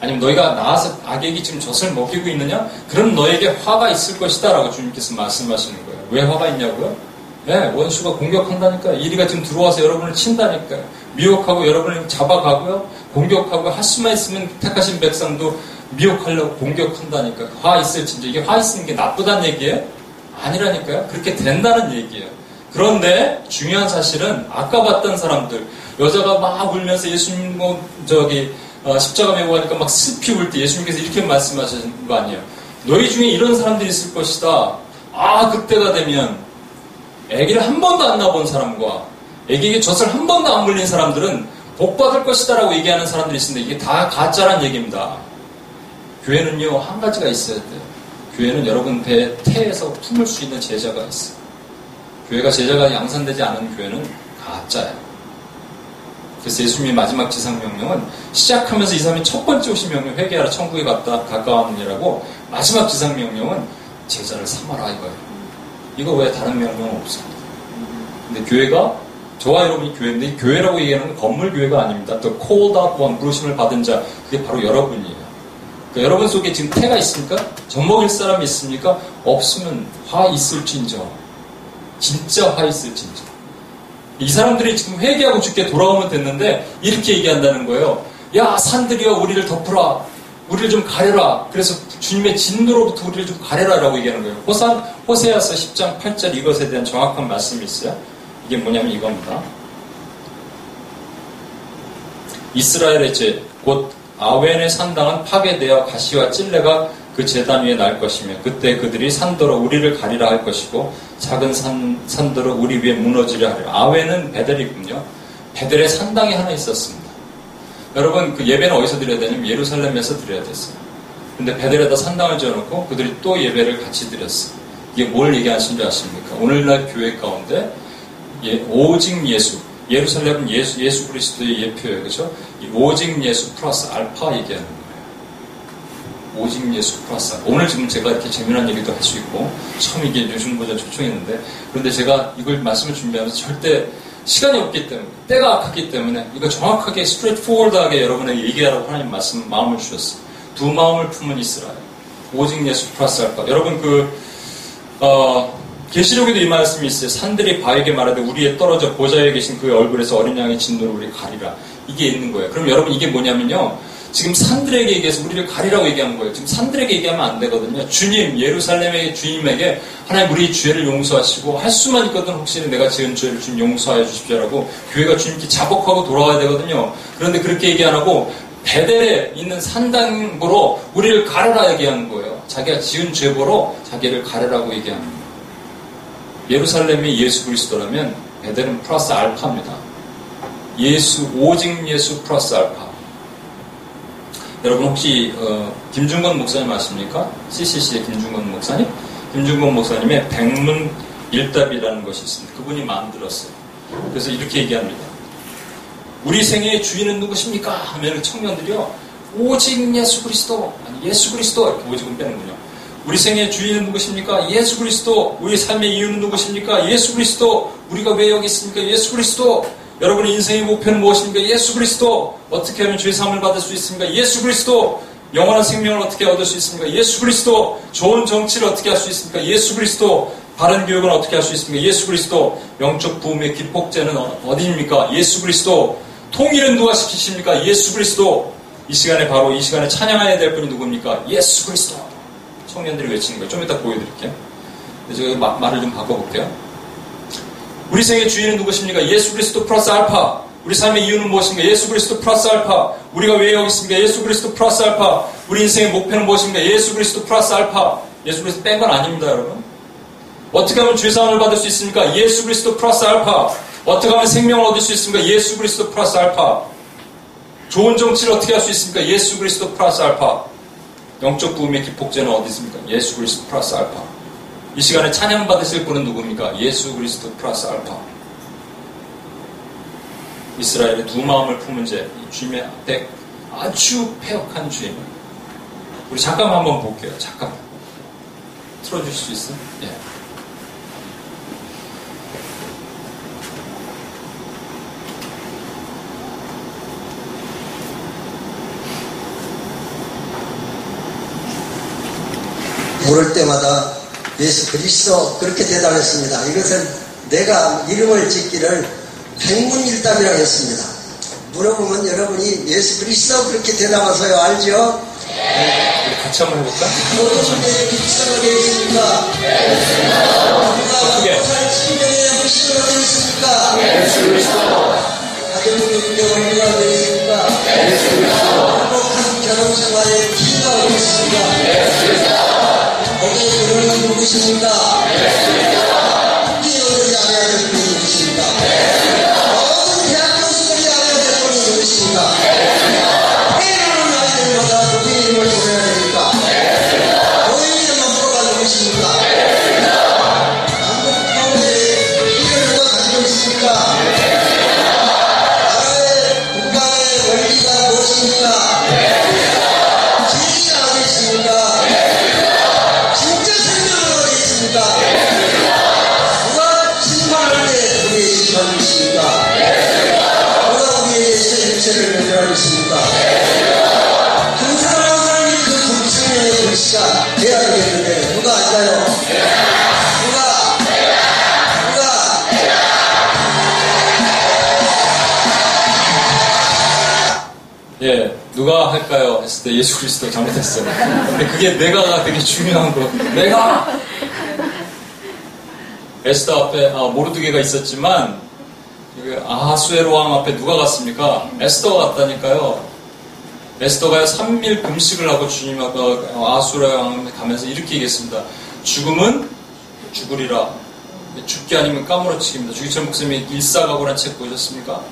아니면 너희가 나와서 악에게 지금 젖을 먹이고 있느냐? 그럼 너에게 화가 있을 것이다 라고 주님께서 말씀하시는 거예요. 왜 화가 있냐고요? 네, 원수가 공격한다니까 이리가 지금 들어와서 여러분을 친다니까요. 미혹하고 여러분을 잡아가고요. 공격하고 할 수만 있으면 택하신 백성도 미혹하려고 공격한다니까. 화 있을 진짜 이게 화 있는 게 나쁘다는 얘기예요? 아니라니까요. 그렇게 된다는 얘기예요. 그런데 중요한 사실은 아까 봤던 사람들 여자가 막 울면서 예수님 뭐 저기 어, 십자가 메고 가니까 막 슬피 울 때 예수님께서 이렇게 말씀하신 거 아니에요. 너희 중에 이런 사람들이 있을 것이다. 아, 그때가 되면 아기를 한 번도 안 낳아본 사람과 아기에게 젖을 한 번도 안 물린 사람들은 복 받을 것이다라고 얘기하는 사람들이 있는데 이게 다 가짜란 얘기입니다. 교회는요, 한 가지가 있어야 돼요. 교회는 여러분 배 태에서 품을 수 있는 제자가 있어요. 교회가 제자가 양산되지 않은 교회는 가짜예요. 그래서 예수님의 마지막 지상 명령은 시작하면서 이 사람이 첫 번째 오신 명령 회개하라 천국에 갔다 가까웠느니라고 마지막 지상 명령은 제자를 삼아라 이거예요. 이거 왜 다른 명령은 없습니다. 근데 교회가 저와 여러분이 교회인데 교회라고 얘기하는 건 건물 교회가 아닙니다. 또 called 부르심을 받은 자 그게 바로 여러분이에요. 그러니까 여러분 속에 지금 태가 있습니까? 젖먹일 사람이 있습니까? 없으면 화 있을진저 진짜 화 있을진저 이 사람들이 지금 회개하고 죽게 돌아오면 됐는데 이렇게 얘기한다는 거예요. 야 산들이여 우리를 덮으라. 우리를 좀 가려라. 그래서 주님의 진노로부터 우리를 좀 가려라라고 얘기하는 거예요. 호산, 호세아서 10장 8절 이것에 대한 정확한 말씀이 있어요. 이게 뭐냐면 이겁니다. 이스라엘의 죄, 곧 아웬의 산당은 파괴되어 가시와 찔레가 그 재단 위에 날 것이며 그때 그들이 산더러 우리를 가리라 할 것이고 작은 산, 산더러 우리 위에 무너지려 하리라. 아웬은 베델이군요. 베델에 산당이 하나 있었습니다. 여러분 그 예배는 어디서 드려야 되냐면 예루살렘에서 드려야 됐어요. 근데 베델에다 산당을 지어놓고 그들이 또 예배를 같이 드렸어요. 이게 뭘 얘기하시는지 아십니까? 오늘날 교회 가운데 예, 오직 예수, 예루살렘은 예수, 예수 그리스도의 예표예요. 그죠? 오직 예수 플러스 알파 얘기하는 거예요. 오직 예수 알파. 오늘 지금 제가 이렇게 재미난 얘기도 할 수 있고, 처음 이게 요즘 보자 초청했는데, 그런데 제가 이걸 말씀을 준비하면서 절대 시간이 없기 때문에, 때가 아깝기 때문에, 이거 정확하게 스트레이트 포워드하게 여러분에게 얘기하라고 하나님 말씀, 마음을 주셨어요. 두 마음을 품은 이스라엘. 오직 예수 플러스 알파. 여러분 그, 어, 계시록에도 이 말씀이 있어요. 산들이 바에게 말하되 우리에 떨어져 보좌에 계신 그의 얼굴에서 어린 양의 진노를 우리 가리라. 이게 있는 거예요. 그럼 여러분 이게 뭐냐면요. 지금 산들에게 얘기해서 우리를 가리라고 얘기하는 거예요. 지금 산들에게 얘기하면 안 되거든요. 주님, 예루살렘의 주님에게 하나님 우리 죄를 용서하시고 할 수만 있거든 혹시 내가 지은 죄를 좀 용서하여 주십시오라고 교회가 주님께 자복하고 돌아와야 되거든요. 그런데 그렇게 얘기 안 하고 베델에 있는 산당으로 우리를 가르라 얘기하는 거예요. 자기가 지은 죄보로 자기를 가르라고 얘기하는 거예요. 예루살렘이 예수 그리스도라면 베델은 플러스 알파입니다. 예수 오직 예수 플러스 알파. 여러분 혹시 어, 김중건 목사님 아십니까? CCC의 김중건 목사님? 김중건 목사님의 백문 일답이라는 것이 있습니다. 그분이 만들었어요. 그래서 이렇게 얘기합니다. 우리 생애의 주인은 누구십니까? 하면 청년들이요. 오직 예수 그리스도, 아니 예수 그리스도 이렇게 오직은 빼는군요. 우리 생의 주인은 누구십니까? 예수 그리스도. 우리 삶의 이유는 누구십니까? 예수 그리스도. 우리가 왜 여기 있습니까? 예수 그리스도. 여러분의 인생의 목표는 무엇입니까? 예수 그리스도. 어떻게 하면 죄 사함을 받을 수 있습니까? 예수 그리스도. 영원한 생명을 어떻게 얻을 수 있습니까? 예수 그리스도. 좋은 정치를 어떻게 할 수 있습니까? 예수 그리스도. 바른 교육은 어떻게 할 수 있습니까? 예수 그리스도. 영적 부흥의 기폭제는 어디입니까? 예수 그리스도. 통일은 누가 시키십니까? 예수 그리스도. 이 시간에 바로 이 시간에 찬양해야 될 분이 누굽니까? 예수 그리스도. 청년들이 외치는 거예요. 좀 이따 보여드릴게요. 제가 말을 좀 바꿔볼게요. 우리 생의 주인은 누구십니까? 예수 그리스도 플러스 알파. 우리 삶의 이유는 무엇입니까? 예수 그리스도 플러스 알파. 우리가 왜 여기 있습니까? 예수 그리스도 플러스 알파. 우리 인생의 목표는 무엇입니까? 예수 그리스도 플러스 알파. 예수 그리스도 뺀 건 아닙니다, 여러분. 어떻게 하면 죄사함을 받을 수 있습니까? 예수 그리스도 플러스 알파. 어떻게 하면 생명을 얻을 수 있습니까? 예수 그리스도 플러스 알파. 좋은 정치를 어떻게 할 수 있습니까? 예수 그리스도 플러스 알파. 영적 부음의 기폭제는 어디 있습니까? 예수 그리스도 플러스 알파. 이 시간에 찬양 받으실 분은 누굽니까? 예수 그리스도 플러스 알파. 이스라엘의 두 마음을 품은 제 주님의 앞에 아주 폐역한 주임. 우리 잠깐만 한번 볼게요. 잠깐. 틀어주실 수 있어요? 예. 물을 때마다 예수 그리스도 그렇게 대답했습니다. 이것은 내가 이름을 짓기를 백문일답이라고 했습니다. 물어보면 여러분이 예수 그리스도 그렇게 대답하세요. 알죠? 네. 같이 한번 해볼까? 여러분의 그리스도가 되십니까? 누가 살친정에 하시는 되십니까? 가정의 운명을 누가 되십니까? 행복한 결혼 생활에 기가 되십니까? 거기에 그러는 누구십니까? 할까요? 했을 때 예수 그리스도 잘못했어요. 근데 그게 내가가 되게 중요한 거. 내가! 에스더 앞에 아, 모르드게가 있었지만 아하수에로 왕 앞에 누가 갔습니까? 에스더가 갔다니까요. 에스더가 3일 금식을 하고 주님 앞에 아하수에로 왕 가면서 이렇게 얘기했습니다. 죽음은 죽으리라. 죽기 아니면 까무러치기입니다. 주기철 목사님이 일사각오란 책 보셨습니까?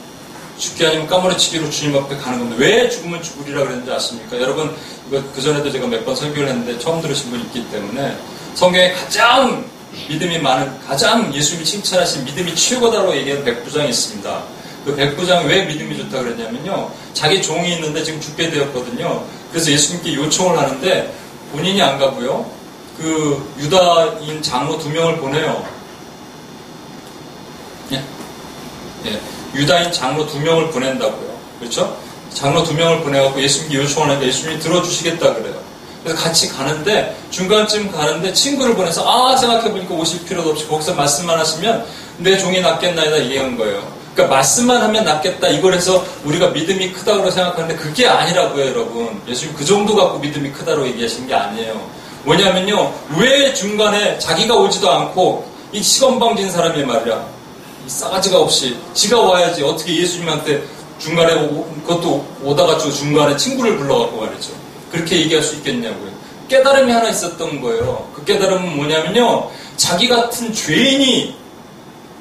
죽기 아니면 까무러치기로 주님 앞에 가는 겁니다. 왜 죽으면 죽으리라 그랬는지 아십니까? 여러분, 이거 그전에도 제가 몇 번 설교를 했는데 처음 들으신 분 있기 때문에 성경에 가장 믿음이 많은, 가장 예수님이 칭찬하신 믿음이 최고다라고 얘기하는 백부장이 있습니다. 그 백부장 왜 믿음이 좋다 그랬냐면요. 자기 종이 있는데 지금 죽게 되었거든요. 그래서 예수님께 요청을 하는데 본인이 안 가고요. 그 유다인 장로 두 명을 보내요. 예? 예. 유다인 장로 두 명을 보낸다고요. 그렇죠? 장로 두 명을 보내갖고 예수님께 요청을 하는데 예수님이 들어주시겠다 그래요. 그래서 같이 가는데 중간쯤 가는데 친구를 보내서 아 생각해보니까 오실 필요도 없이 거기서 말씀만 하시면 내 종이 낫겠나이다 얘기한 거예요. 그러니까 말씀만 하면 낫겠다 이걸 해서 우리가 믿음이 크다고 생각하는데 그게 아니라고요 여러분. 예수님 그 정도 갖고 믿음이 크다고 얘기하신 게 아니에요. 뭐냐면요 왜 중간에 자기가 오지도 않고 이 시건방진 사람이 말이야 싸가지가 없이 지가 와야지 어떻게 예수님한테 중간에 오고 그것도 오다가지고 중간에 친구를 불러갖고 말이죠. 그렇게 얘기할 수 있겠냐고요. 깨달음이 하나 있었던 거예요. 그 깨달음은 뭐냐면요. 자기 같은 죄인이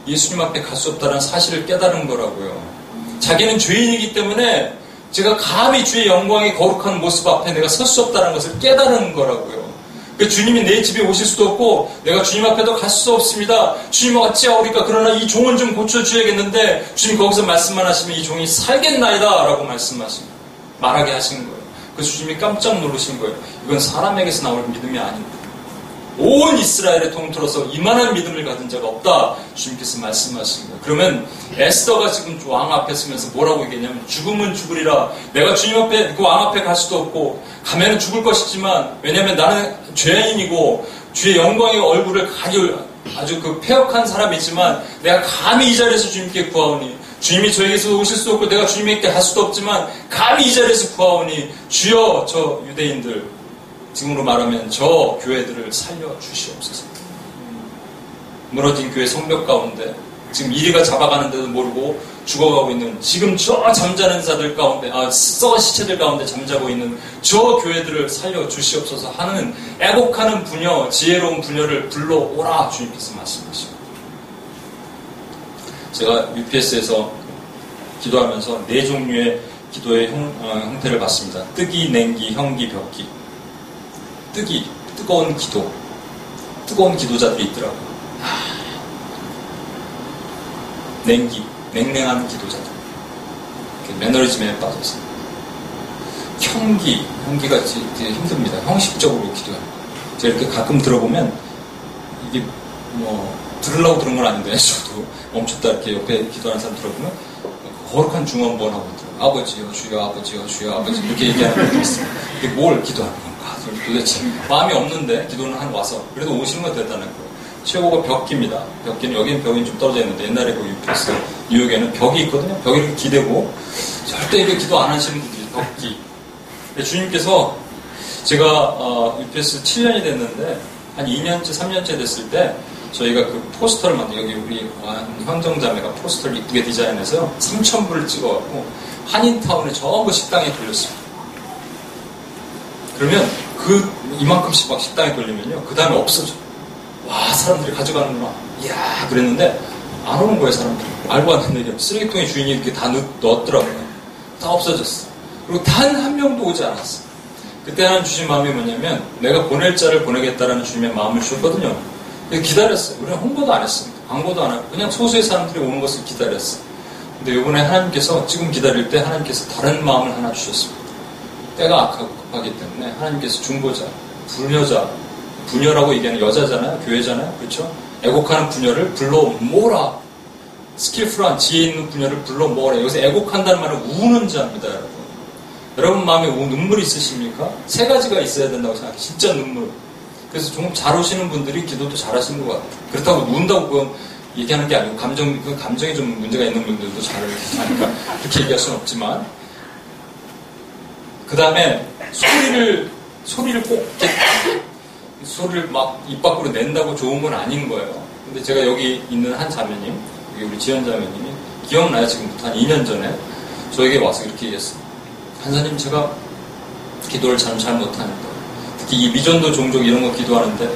예수님 앞에 갈 수 없다는 사실을 깨달은 거라고요. 자기는 죄인이기 때문에 제가 감히 주의 영광의 거룩한 모습 앞에 내가 설 수 없다는 것을 깨달은 거라고요. 그 주님이 내 집에 오실 수도 없고 내가 주님 앞에도 갈 수 없습니다. 주님 어찌하오리까 그러나 이 종은 좀 고쳐주야겠는데 주님 거기서 말씀만 하시면 이 종이 살겠나이다 라고 말씀하신 말하게 하신 거예요. 그래서 주님이 깜짝 놀라신 거예요. 이건 사람에게서 나올 믿음이 아닙니다. 온 이스라엘에 통틀어서 이만한 믿음을 가진 자가 없다. 주님께서 말씀하신 거예요. 그러면 에스더가 지금 왕 앞에 서면서 뭐라고 얘기했냐면 죽음은 죽으리라. 내가 주님 앞에 그 왕 앞에 갈 수도 없고 가면은 죽을 것이지만 왜냐하면 나는 죄인이고 주의 영광의 얼굴을 가질 아주 그 폐역한 사람이지만 내가 감히 이 자리에서 주님께 구하오니 주님이 저에게서 오실 수도 없고 내가 주님에게 갈 수도 없지만 감히 이 자리에서 구하오니 주여 저 유대인들 지금으로 말하면 저 교회들을 살려 주시옵소서. 무너진 교회 성벽 가운데 지금 이리가 잡아가는데도 모르고 죽어가고 있는 지금 저 잠자는 자들 가운데 아 썩은 시체들 가운데 잠자고 있는 저 교회들을 살려 주시옵소서 하는 애곡하는 부녀 지혜로운 부녀를 불러오라 주님께서 말씀하시고 제가 UPS에서 기도하면서 네 종류의 기도의 형, 어, 형태를 봤습니다. 뜨기, 냉기, 형기, 벽기. 뜨기, 뜨거운 기도. 뜨거운 기도자들이 있더라고요. 냉기, 냉랭한 기도자들. 매너리즘에 빠져서. 형기, 형기가 이제 힘듭니다. 형식적으로 거. 제가 이렇게 가끔 들어보면 이게 뭐 들으려고 들은 건 아닌데 저도 멈췄다 이렇게 옆에 기도하는 사람 들어보면 거룩한 중원번 하고 있더라고요. 아버지요, 주여, 아버지요, 주여, 아버지 이렇게 얘기하는 분도 있어요. 이게 뭘 기도하는 건가? 도대체 마음이 없는데 기도는 한 와서 그래도 오시는 건 됐다는 거예요. 최고가 벽기입니다. 벽기는 여기는 벽이 좀 떨어져 있는데 옛날에 그 유피스 뉴욕에는 벽이 있거든요. 벽이 이렇게 기대고 절대 이렇게 기도 안 하시는 분들이 벽기. 주님께서 제가 어, UPS 7년이 됐는데 한 2년째, 3년째 됐을 때 저희가 그 포스터를 만들 여기 우리 황정자매가 포스터를 이쁘게 디자인해서 3,000불을 찍어갖고 한인타운에 전부 식당에 돌렸습니다. 그러면 그 이만큼씩 막 식당에 돌리면요. 그 다음에 없어져. 와 사람들이 가져가는구나. 이야 그랬는데 안 오는 거예요 사람들이. 알고 왔는데 쓰레기통에 주인이 이렇게 다 넣었더라고요. 다 없어졌어. 그리고 단 한 명도 오지 않았어. 그때 하는 주신 마음이 뭐냐면 내가 보낼 자를 보내겠다라는 주님의 마음을 주었거든요. 기다렸어요. 우리는 홍보도 안 했습니다. 광고도 안 하고 그냥 소수의 사람들이 오는 것을 기다렸어. 근데 이번에 하나님께서 지금 기다릴 때 하나님께서 다른 마음을 하나 주셨습니다. 때가 악하고 급하기 때문에 하나님께서 중보자, 부녀자, 부녀라고 얘기하는 여자잖아요. 교회잖아요. 그렇죠? 애곡하는 부녀를 불러 모으라. 스킬풀한 지혜 있는 부녀를 불러 모으라. 여기서 애곡한다는 말은 우는 자입니다, 여러분. 여러분 마음에 눈물이 있으십니까? 세 가지가 있어야 된다고 생각해요. 진짜 눈물. 그래서 좀잘 오시는 분들이 기도도 잘 하시는 것 같아요. 그렇다고 누운다고 그건 얘기하는 게 아니고 감정, 그 감정이 좀 문제가 있는 분들도 잘 하니까 그렇게 얘기할 수는 없지만 그 다음에 소리를 소리를 꼭 소리를 막 입 밖으로 낸다고 좋은 건 아닌 거예요. 근데 제가 여기 있는 한 자매님, 여기 우리 지연 자매님이 기억나요? 지금부터 한 2년 전에 저에게 와서 이렇게 얘기했어요. 한사님 제가 기도를 참 잘 못하는데 특히 이 미전도 종족 이런 거 기도하는데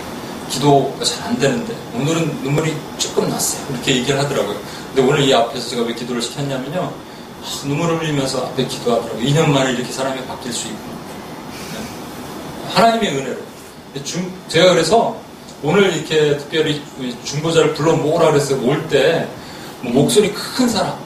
기도가 잘 안 되는데 오늘은 눈물이 조금 났어요. 이렇게 얘기를 하더라고요. 근데 오늘 이 앞에서 제가 왜 기도를 시켰냐면요. 아, 눈물을 흘리면서 앞에 기도하더라고요. 2년 만에 이렇게 사람이 바뀔 수 있구나. 네. 하나님의 은혜로. 중, 제가 그래서 오늘 이렇게 특별히 중보자를 불러 모으라 그랬어요. 올때 뭐 목소리 큰 사람,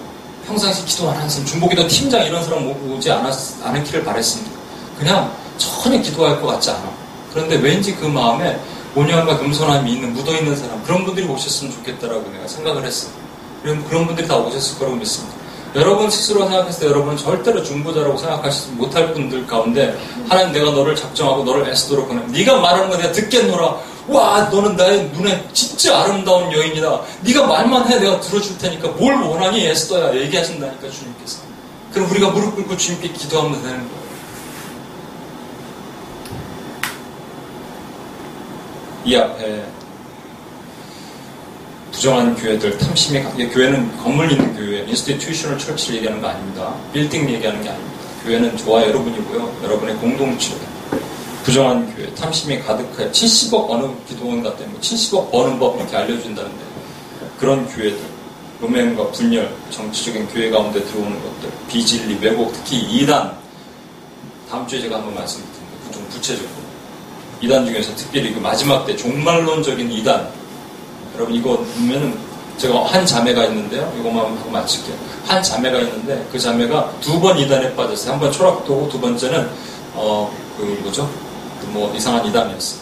평상시 기도 안 하는 사람, 중보기도 팀장 이런 사람 오지 않았, 않기를 바랬습니다. 그냥 전혀 기도할 것 같지 않아. 그런데 왠지 그 마음에 온유함과 겸손함이 있는 묻어있는 사람 그런 분들이 오셨으면 좋겠다라고 내가 생각을 했어요. 그런 분들이 다 오셨을 거라고 믿습니다. 여러분 스스로 생각했을 때 여러분은 절대로 중보자라고 생각하지 못할 분들 가운데 하나님 내가 너를 작정하고 너를 애쓰도록 보내 네가 말하는 거 내가 듣겠노라 와 너는 나의 눈에 진짜 아름다운 여인이다. 네가 말만 해 내가 들어줄 테니까 뭘 원하니 애써야 얘기하신다니까 주님께서. 그럼 우리가 무릎 꿇고 주님께 기도하면 되는 거예요. 이 앞에 부정한 교회들 탐심이 교회는 건물 있는 교회, institutional church를 얘기하는 거 아닙니다. 빌딩 얘기하는 게 아닙니다. 교회는 저와 여러분이고요. 여러분의 공동체. 부정한 교회, 탐심이 가득해 70억 어느 기도원 같은 뭐 70억 버는 법 이렇게 알려준다는데 그런 교회들, 음행과 분열, 정치적인 교회 가운데 들어오는 것들, 비진리, 왜곡, 특히 이단 다음 주에 제가 한번 말씀드립니다. 좀 구체적으로. 이단 중에서 특별히 그 마지막 때 종말론적인 이단 여러분 이거 보면은 제가 한 자매가 있는데요. 이것만 하고 마칠게요. 한 자매가 있는데 그 자매가 두 번 이단에 빠졌어요. 한 번 초락도고 두 번째는 어 그 뭐죠? 그뭐 이상한 이단이었어요.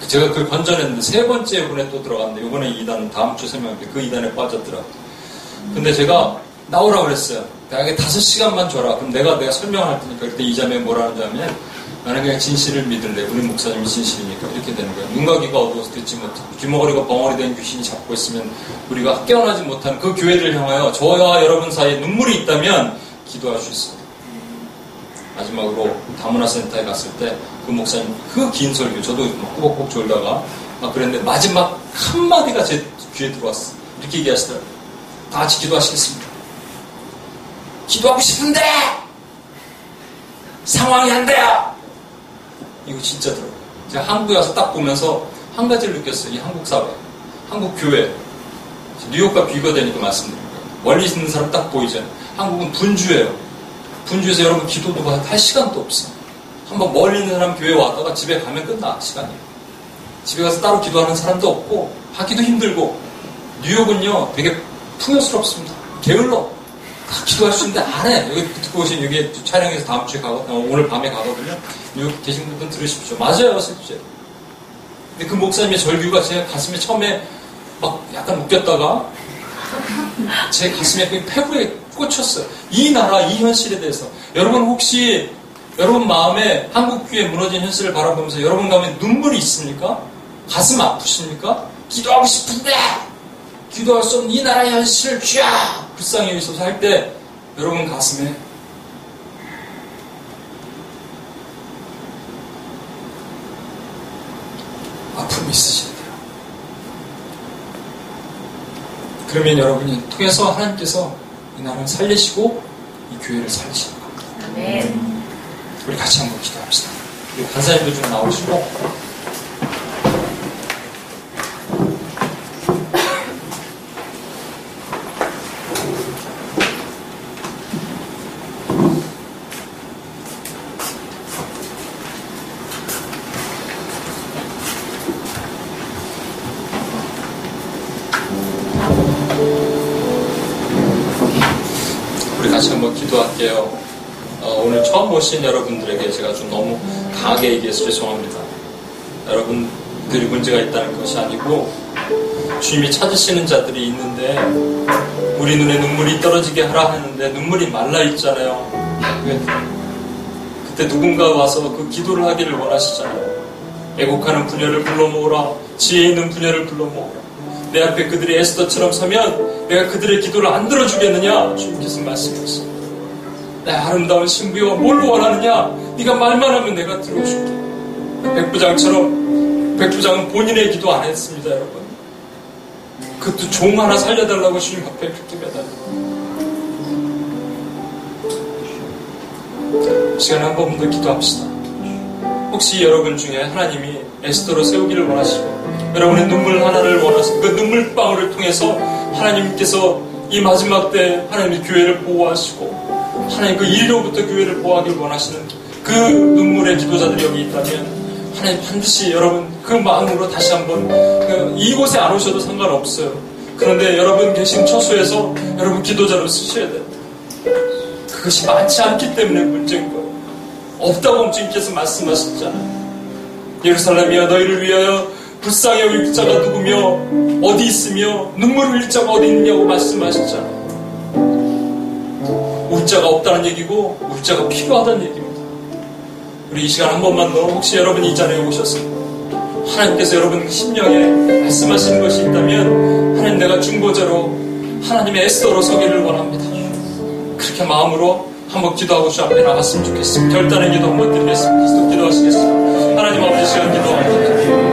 그 제가 그걸 건져냈는데 세 번째 분에 또 들어갔는데 이번에 이단은 다음 주 설명할게요. 그 이단에 빠졌더라고요. 근데 제가 나오라 그랬어요. 대학에 다섯 시간만 줘라. 그럼 내가 내가 설명할 테니까 그때 이 자매 뭐라 하냐면 나는 그냥 진실을 믿을래. 우리 목사님이 진실이니까 이렇게 되는 거예요. 눈과 귀가 어두워서 듣지 못하고 귀머거리가 벙어리 된 귀신이 잡고 있으면 우리가 깨어나지 못한 그 교회를 향하여 저와 여러분 사이에 눈물이 있다면 기도할 수 있어요. 마지막으로 다문화 센터에 갔을 때 그 목사님 그 긴 설교 저도 꾸벅꾸벅 졸다가 막 그랬는데 마지막 한마디가 제 귀에 들어왔어. 이렇게 얘기하시더라고요. 다 같이 기도하시겠습니다. 기도하고 싶은데 상황이 안 돼요. 이거 진짜 들어요. 제가 한국에 와서 딱 보면서 한 가지를 느꼈어요. 이 한국 사회, 한국 교회. 뉴욕과 비교되니까 말씀드린 거예요. 멀리 있는 사람 딱 보이잖아요. 한국은 분주해요. 분주해서 여러분 기도도 할 시간도 없어. 한번 멀리 있는 사람 교회 왔다가 집에 가면 끝나, 시간이. 집에 가서 따로 기도하는 사람도 없고, 하기도 힘들고, 뉴욕은요, 되게 풍요스럽습니다. 게을러. 다 기도할 수 있는데 안 해. 여기 듣고 오신 여기 촬영해서 다음 주에 가고 어, 오늘 밤에 가거든요. 여기 계신 분들 들으십시오. 맞아요, 실제. 근데 그 목사님의 절규가 제 가슴에 처음에 막 약간 웃겼다가 제 가슴에 그 패구에 꽂혔어요. 이 나라, 이 현실에 대해서. 여러분 혹시 여러분 마음에 한국 교회 무너진 현실을 바라보면서 여러분 가운데 눈물이 있습니까? 가슴 아프십니까? 기도하고 싶은데 기도할 수 없는 이 나라의 현실을 쥐야 불쌍히 여기소서 할 때 여러분 가슴에 아픔이 있으셔야 돼요. 그러면 여러분이 통해서 하나님께서 이 나라를 살리시고 이 교회를 살리시는 겁니다. 네. 우리 같이 한번 기도합시다. 우리 간사님들 좀 나오시고 기도할게요. 어, 오늘 처음 오신 여러분들에게 제가 좀 너무 강하게 얘기해서 죄송합니다. 여러분들이 문제가 있다는 것이 아니고 주님이 찾으시는 자들이 있는데 우리 눈에 눈물이 떨어지게 하라 하는데 눈물이 말라 있잖아요. 그때 누군가 와서 그 기도를 하기를 원하시잖아요. 애곡하는 분야를 불러 모으라. 지혜 있는 분야를 불러 모으라. 내 앞에 그들이 에스더처럼 서면 내가 그들의 기도를 안 들어주겠느냐? 주님께서 말씀하셨습니다. 내 아름다운 신부여 뭘 원하느냐? 네가 말만 하면 내가 들어줄게. 백부장처럼 백부장은 본인의 기도 안 했습니다, 여러분. 그것도 종 하나 살려달라고 주님 앞에 그렇게 매달려. 시간에 한 번 더 기도합시다. 혹시 여러분 중에 하나님이 에스더로 세우기를 원하시고 여러분의 눈물 하나를 원하시고 그 눈물방울을 통해서 하나님께서 이 마지막 때 하나님의 교회를 보호하시고 하나님 그 일로부터 교회를 보호하길 원하시는 그 눈물의 기도자들이 여기 있다면 하나님 반드시 여러분 그 마음으로 다시 한번 그 이곳에 안 오셔도 상관없어요. 그런데 여러분 계신 처소에서 여러분 기도자로 쓰셔야 돼요. 그것이 많지 않기 때문에 문제인 거예요. 없다고 주님께서 말씀하셨잖아요. 예루살렘이여 너희를 위하여 불쌍히 여길 자가 누구며 어디 있으며 눈물 흘릴 자가 어디 있냐고 말씀하셨잖아요. 울 자가 없다는 얘기고 울 자가 필요하다는 얘기입니다. 우리 이 시간 한 번만 더 혹시 여러분 이 자리에 오셨어요. 하나님께서 여러분 심령에 말씀하시는 것이 있다면 하나님 내가 중보자로 하나님의 에스더로 서기를 원합니다. 그렇게 마음으로 한번 기도하고 주 앞에 나갔으면 좋겠습니다. 결단의 기도 한번 드리겠습니다. 기도 기도하시겠습니다. 하나님 아버지 시간 기도합니다.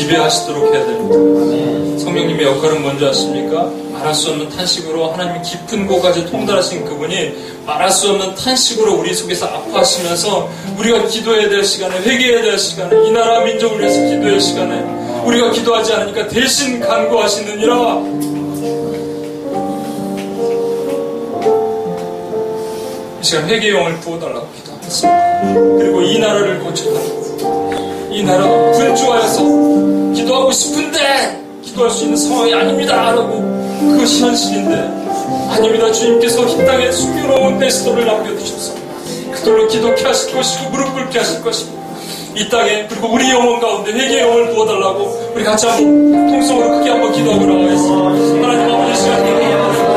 지배하시도록 해야 됩니다. 성령님의 역할은 뭔지 아십니까? 말할 수 없는 탄식으로 하나님의 깊은 곳까지 통달하신 그분이 말할 수 없는 탄식으로 우리 속에서 아파하시면서 우리가 기도해야 될 시간에 회개해야 될 시간에 이 나라 민족을 위해서 기도할 시간에 우리가 기도하지 않으니까 대신 간구하시느니라 이 시간 회개의 영을 부어달라고 기도하겠습니다. 그리고 이 나라를 고쳐달라고 이 나라가 분주하여서 기도하고 싶은데 기도할 수 있는 상황이 아닙니다 라고. 그것이 현실인데. 아닙니다 주님께서 이 땅에 숨겨놓은 베스토를 남겨두셔서 그들로 기도케 하실 것이고 무릎 꿇게 하실 것입니다. 이 땅에 그리고 우리 영혼 가운데 회개의 영을 부어달라고 우리 같이 한번 통성으로 크게 한번 기도하고 나가겠습니다. 하나님 아버지 시간 기도합니다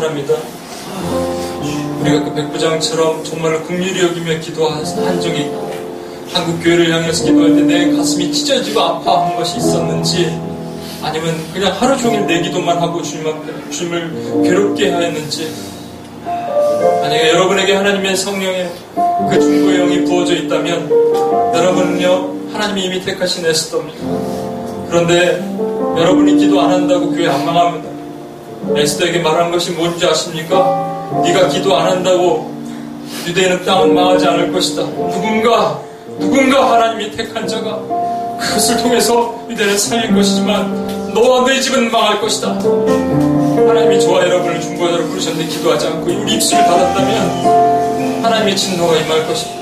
사람이든 우리가 그 백부장처럼 정말 국률이 여기며 기도한 적이 있고 한국 교회를 향해서 기도할 때 내 가슴이 찢어지고 아파한 것이 있었는지 아니면 그냥 하루 종일 내 기도만 하고 주님 앞에 주님을 괴롭게 하였는지 만약에 여러분에게 하나님의 성령의 그 중고의 영이 부어져 있다면 여러분은요 하나님이 이미 택하신 에스더입니다. 그런데 여러분이 기도 안 한다고 교회 안 망합니다. 에스더에게 말한 것이 뭔지 아십니까? 네가 기도 안 한다고 유대인은 땅은 망하지 않을 것이다. 누군가 누군가 하나님이 택한 자가 그것을 통해서 유대를 살릴 것이지만 너와 너희 집은 망할 것이다. 하나님이 저와 여러분을 중보자로 부르셨는데 기도하지 않고 우리 입술을 닫았다면 하나님의 진노가 임할 것입니다.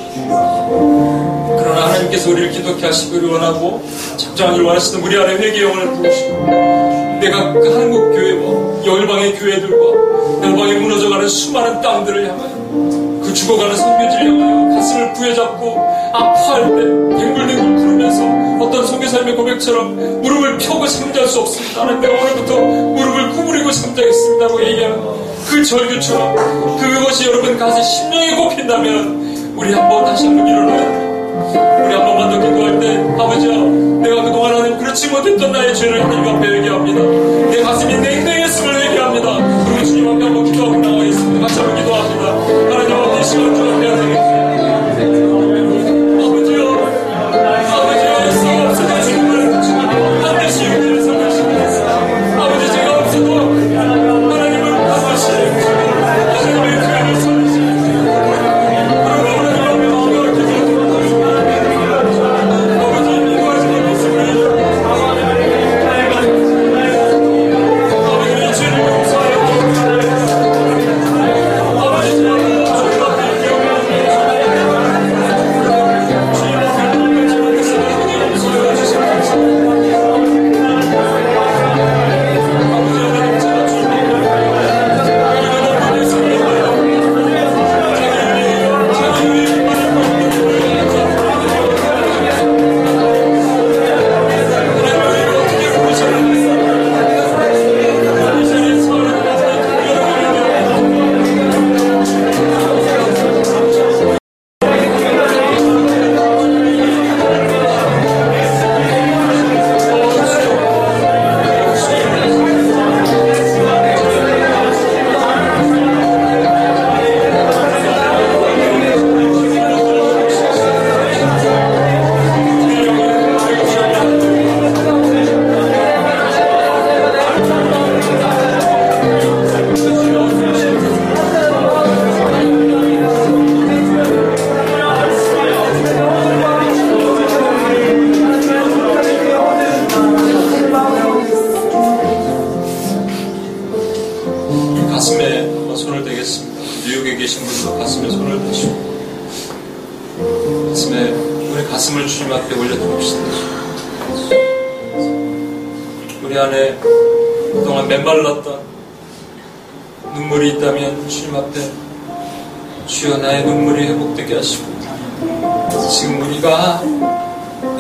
그러나 하나님께서 우리를 기독케 하시기를 원하고 작정하기를 원하시는 우리 안에 회개 영혼을 부으시고 내가 그 한국 교회와 열방의 교회들과 열방에 무너져가는 수많은 땅들을 향하여 그 죽어가는 성교지를 향하여 가슴을 부여잡고 아파할 때 댕글댕글 부르면서 어떤 소개사님의 고백처럼 무릎을 펴고 잠잘 수 없습니다. 하나님 오늘부터 무릎을 구부리고 잠자겠습니다고 얘기하는 그 절규처럼 그것이 여러분 가슴 심령에 꼽힌다면 우리 한번 다시 한번 일어나요. 우리 한 번만 더 기도할 때 아버지야 내가 그동안 하나님 그렇지 못했던 나의 죄를 하나님 앞에 얘기합니다. 내 가슴이 냉랭했음을 얘기합니다. 그리고 주님 앞에 한번 기도하고 나가겠습니다. 같이 한번 기도합니다.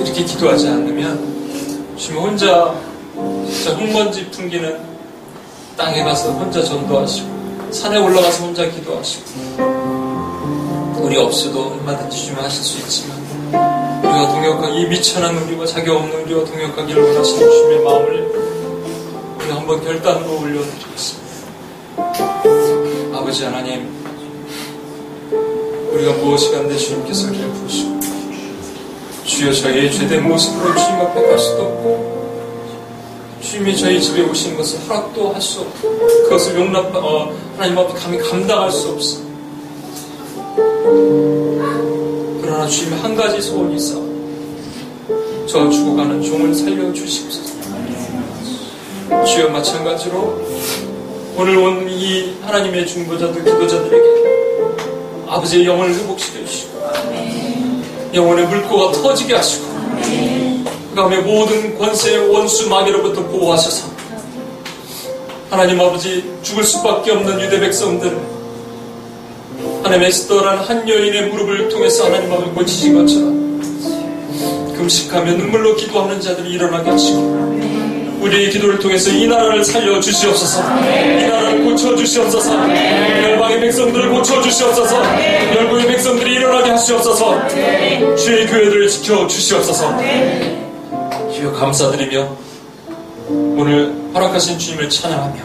이렇게 기도하지 않으면 주님 혼자 진짜 흙먼지 풍기는 땅에 가서 혼자 전도하시고 산에 올라가서 혼자 기도하시고 우리 없어도 얼마든지 주님 하실 수 있지만 우리가 동역하기 이 미천한 우리와 자격 없는 우리와 동역하기를 원하시는 주님의 마음을 우리 한번 결단으로 올려드리겠습니다. 아버지 하나님 우리가 무엇이 간데 주님께서 우리를 부르시고 주여 저희의 죄된 모습으로 주님 앞에 갈 수도 없고 주님이 저희 집에 오신 것을 허락도 할 수 없고 그것을 용납 어, 하나님 앞에 감히 감당할 수 없어. 그러나 주님의 한 가지 소원이 있어. 저 죽어가는 종을 살려 주시옵소서. 주여 마찬가지로 오늘 온 이 하나님의 중보자들 기도자들에게 아버지의 영을 회복시켜 주시고 영혼의 물고가 터지게 하시고 그 다음에 모든 권세의 원수 마귀로부터 보호하셔서 하나님 아버지 죽을 수밖에 없는 유대 백성들 하나님 에스더라는 한 여인의 무릎을 통해서 하나님 아버지 고치신 것처럼 금식하며 눈물로 기도하는 자들이 일어나게 하시고 우리의 기도를 통해서 이 나라를 살려 주시옵소서. 이 나라를 고쳐 주시옵소서. 열방의 백성들을 고쳐 주시옵소서. 열국의 백성들이 일어나게 하시옵소서. 주의 교회들을 지켜 주시옵소서. 주여 감사드리며 오늘 허락하신 주님을 찬양하며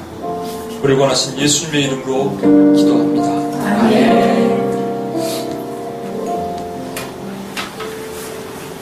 우리 원하신 예수님의 이름으로 기도합니다.